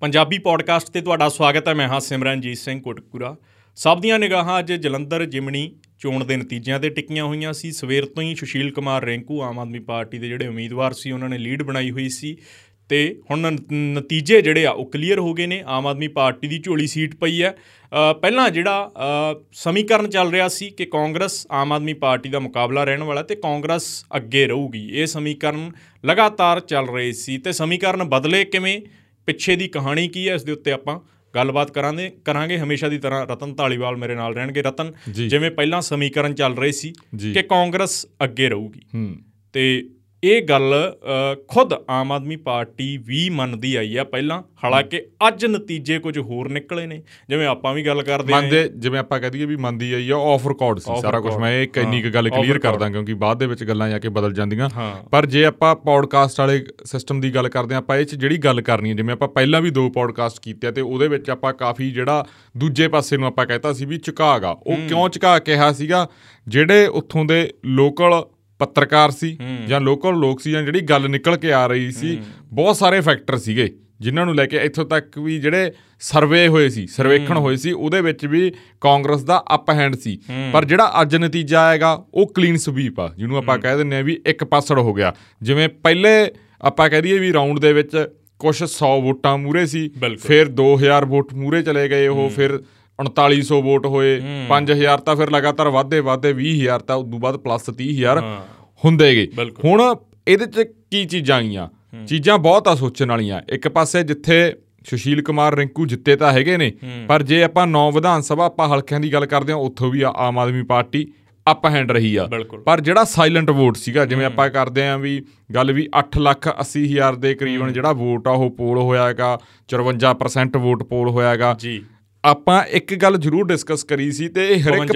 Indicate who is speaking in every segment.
Speaker 1: Punjabi podcast ਤੇ ਤੁਹਾਡਾ ਸਵਾਗਤ ਹੈ। ਮੈਂ ਹਾਂ ਸਿਮਰਨਜੀਤ ਸਿੰਘ ਕੋਟਕਪੂਰਾ। ਸਭ ਦੀਆਂ ਨਿਗਾਹਾਂ ਅੱਜ ਜਲੰਧਰ ਜਿਮਣੀ ਚੋਣ ਦੇ ਨਤੀਜਿਆਂ ਤੇ ਟਿਕੀਆਂ ਹੋਈਆਂ ਸੀ। ਸਵੇਰ ਤੋਂ ਹੀ ਸੁਸ਼ੀਲ ਕੁਮਾਰ ਰੈਂਕੂ ਆਮ ਆਦਮੀ ਪਾਰਟੀ ਦੇ ਜਿਹੜੇ ਉਮੀਦਵਾਰ ਸੀ, ਉਹਨਾਂ ਨੇ ਲੀਡ ਬਣਾਈ ਹੋਈ ਸੀ। ਤੇ ਹੁਣ ਨਤੀਜੇ ਜਿਹੜੇ ਆ, ਉਹ ਕਲੀਅਰ ਹੋ ਗਏ ਨੇ। ਆਮ ਆਦਮੀ ਪਾਰਟੀ ਦੀ ਝੋਲੀ ਸੀਟ ਪਈ ਹੈ। ਪਹਿਲਾਂ ਜਿਹੜਾ ਸਮੀਕਰਨ ਚੱਲ ਰਿਹਾ ਸੀ ਕਿ ਕਾਂਗਰਸ ਆਮ ਆਦਮੀ ਪਾਰਟੀ ਦਾ ਮੁਕਾਬਲਾ ਰਹਿਣ ਵਾਲਾ ਤੇ ਕਾਂਗਰਸ ਅੱਗੇ ਰਹੂਗੀ। ਇਹ ਸਮੀਕਰਨ ਲਗਾਤਾਰ ਚੱਲ ਰਹੇ ਸੀ। ਤੇ ਸਮੀਕਰਨ ਬਦਲੇ ਕਿਵੇਂ? ਪਿੱਛੇ ਦੀ ਕਹਾਣੀ ਕੀ ਹੈ ਇਸ ਦੇ ਉੱਤੇ ਆਪਾਂ ਗੱਲਬਾਤ ਕਰਾਂਗੇ ਕਰਾਂਗੇ ਹਮੇਸ਼ਾ ਦੀ ਤਰ੍ਹਾਂ ਰਤਨ ਢਾਲੀਵਾਲ ਮੇਰੇ ਨਾਲ ਰਹਿਣਗੇ। ਰਤਨ ਜਿਵੇਂ ਪਹਿਲਾਂ ਸਮੀਕਰਨ ਚੱਲ ਰਹੇ ਸੀ ਕਿ ਕਾਂਗਰਸ ਅੱਗੇ ਰਹੂਗੀ ਤੇ ਇਹ ਗੱਲ ਖੁਦ ਆਮ ਆਦਮੀ ਪਾਰਟੀ ਵੀ ਮੰਨਦੀ ਆਈ ਆ ਪਹਿਲਾਂ। ਹਾਲਾਂਕਿ ਅੱਜ ਨਤੀਜੇ ਕੁਝ ਹੋਰ ਨਿਕਲੇ ਨੇ ਜਿਵੇਂ ਆਪਾਂ ਵੀ ਗੱਲ ਕਰਦੇ
Speaker 2: ਆਂ ਮੰਨਦੇ ਜਿਵੇਂ ਆਪਾਂ ਕਹ ਦਈਏ ਵੀ ਮੰਨਦੀ ਆਈ ਆ ਆਫ ਰਿਕਾਰਡ ਸੀ ਸਾਰਾ ਕੁਝ ਮੈਂ ਇੱਕ ਇੰਨੀ ਕੁ ਗੱਲ ਕਲੀਅਰ ਕਰਦਾ ਕਿਉਂਕਿ ਬਾਅਦ ਦੇ ਵਿੱਚ ਗੱਲਾਂ ਜਾ ਕੇ ਬਦਲ ਜਾਂਦੀਆਂ। ਪਰ ਜੇ ਆਪਾਂ ਪੌਡਕਾਸਟ ਵਾਲੇ ਸਿਸਟਮ ਦੀ ਗੱਲ ਕਰਦੇ ਆਂ ਆਪਾਂ ਇਹ ਚ ਜਿਹੜੀ ਗੱਲ ਕਰਨੀ ਹੈ ਜਿਵੇਂ ਆਪਾਂ ਪਹਿਲਾਂ ਵੀ ਦੋ ਪੌਡਕਾਸਟ ਕੀਤੇ ਤੇ ਉਹਦੇ ਵਿੱਚ ਆਪਾਂ ਕਾਫੀ ਜਿਹੜਾ ਦੂਜੇ ਪਾਸੇ ਨੂੰ ਆਪਾਂ ਕਹਿਤਾ ਸੀ ਵੀ ਝੁਕਾਗਾ ਉਹ ਕਿਉਂ ਝੁਕਾ ਕਿਹਾ ਸੀਗਾ? ਜਿਹੜੇ ਉੱਥੋਂ ਦੇ ਲੋਕਲ ਪੱਤਰਕਾਰ ਸੀ ਜਾਂ ਲੋਕਲ ਲੋਕ ਸੀ ਜਾਂ ਜਿਹੜੀ ਗੱਲ ਨਿਕਲ ਕੇ ਆ ਰਹੀ ਸੀ ਬਹੁਤ ਸਾਰੇ ਫੈਕਟਰ ਸੀਗੇ ਜਿਨ੍ਹਾਂ ਨੂੰ ਲੈ ਕੇ ਇੱਥੋਂ ਤੱਕ ਵੀ ਜਿਹੜੇ ਸਰਵੇ ਹੋਏ ਸੀ ਸਰਵੇਖਣ ਹੋਏ ਸੀ ਉਹਦੇ ਵਿੱਚ ਵੀ ਕਾਂਗਰਸ ਦਾ ਅਪ ਹੈਂਡ ਸੀ। ਪਰ ਜਿਹੜਾ ਅੱਜ ਨਤੀਜਾ ਆਏਗਾ ਉਹ ਕਲੀਨ ਸਵੀਪ ਆ ਜਿਹਨੂੰ ਆਪਾਂ ਕਹਿ ਦਿੰਨੇ ਆ ਵੀ ਇੱਕ ਪਾਸੜ ਹੋ ਗਿਆ। ਜਿਵੇਂ ਪਹਿਲੇ ਆਪਾਂ ਕਹਿ ਦਈਏ ਵੀ ਰਾਉਂਡ ਦੇ ਵਿੱਚ ਕੁਝ 100 ਵੋਟਾਂ ਮੂਰੇ ਸੀ ਫਿਰ 2000 ਵੋਟ ਮੂਰੇ ਚਲੇ ਗਏ ਉਹ ਫਿਰ 3900 ਵੋਟ ਹੋਏ 5000 ਤਾਂ ਫਿਰ ਲਗਾਤਾਰ ਵਾਧੇ ਵਾਧੇ 20000 ਤਾਂ ਉਦੋਂ ਬਾਅਦ ਪਲੱਸ 30000 ਹੁੰਦੇਗੇ ਹੁਣ ਇਹਦੇ ਚ ਕੀ ਚੀਜ਼ਾਂ ਆਈਆਂ? ਚੀਜ਼ਾਂ ਬਹੁਤ ਆ ਸੋਚਣ ਵਾਲੀਆਂ। ਇੱਕ ਪਾਸੇ ਜਿੱਥੇ ਸੁਸ਼ੀਲ ਕੁਮਾਰ ਰਿੰਕੂ ਜਿੱਤੇ ਤਾਂ ਹੈਗੇ ਨੇ ਪਰ ਜੇ ਆਪਾਂ ਨੌ ਵਿਧਾਨ ਸਭਾ ਆਪਾਂ ਹਲਕਿਆਂ ਦੀ ਗੱਲ ਕਰਦੇ ਹਾਂ ਉੱਥੋਂ ਵੀ Aam Aadmi party up hand ਰਹੀ ਆ। ਪਰ ਜਿਹੜਾ ਸਾਇਲੈਂਟ ਵੋਟ ਸੀਗਾ ਜਿਵੇਂ ਆਪਾਂ ਕਰਦੇ ਆਂ ਵੀ ਗੱਲ ਵੀ 8 ਲੱਖ 80 ਹਜ਼ਾਰ ਦੇ ਕਰੀਬਨ ਜਿਹੜਾ ਵੋਟ ਆ ਉਹ ਪੋਲ ਹੋਇਆ ਹੈਗਾ 54% ਵੋਟ ਪੋਲ ਹੋਇਆ ਹੈਗਾ ਜੀ। ਆਪਾਂ ਇੱਕ ਗੱਲ ਜ਼ਰੂਰ ਡਿਸਕਸ ਕਰੀ ਸੀ ਤੇ ਇਹ ਹਰ ਇੱਕ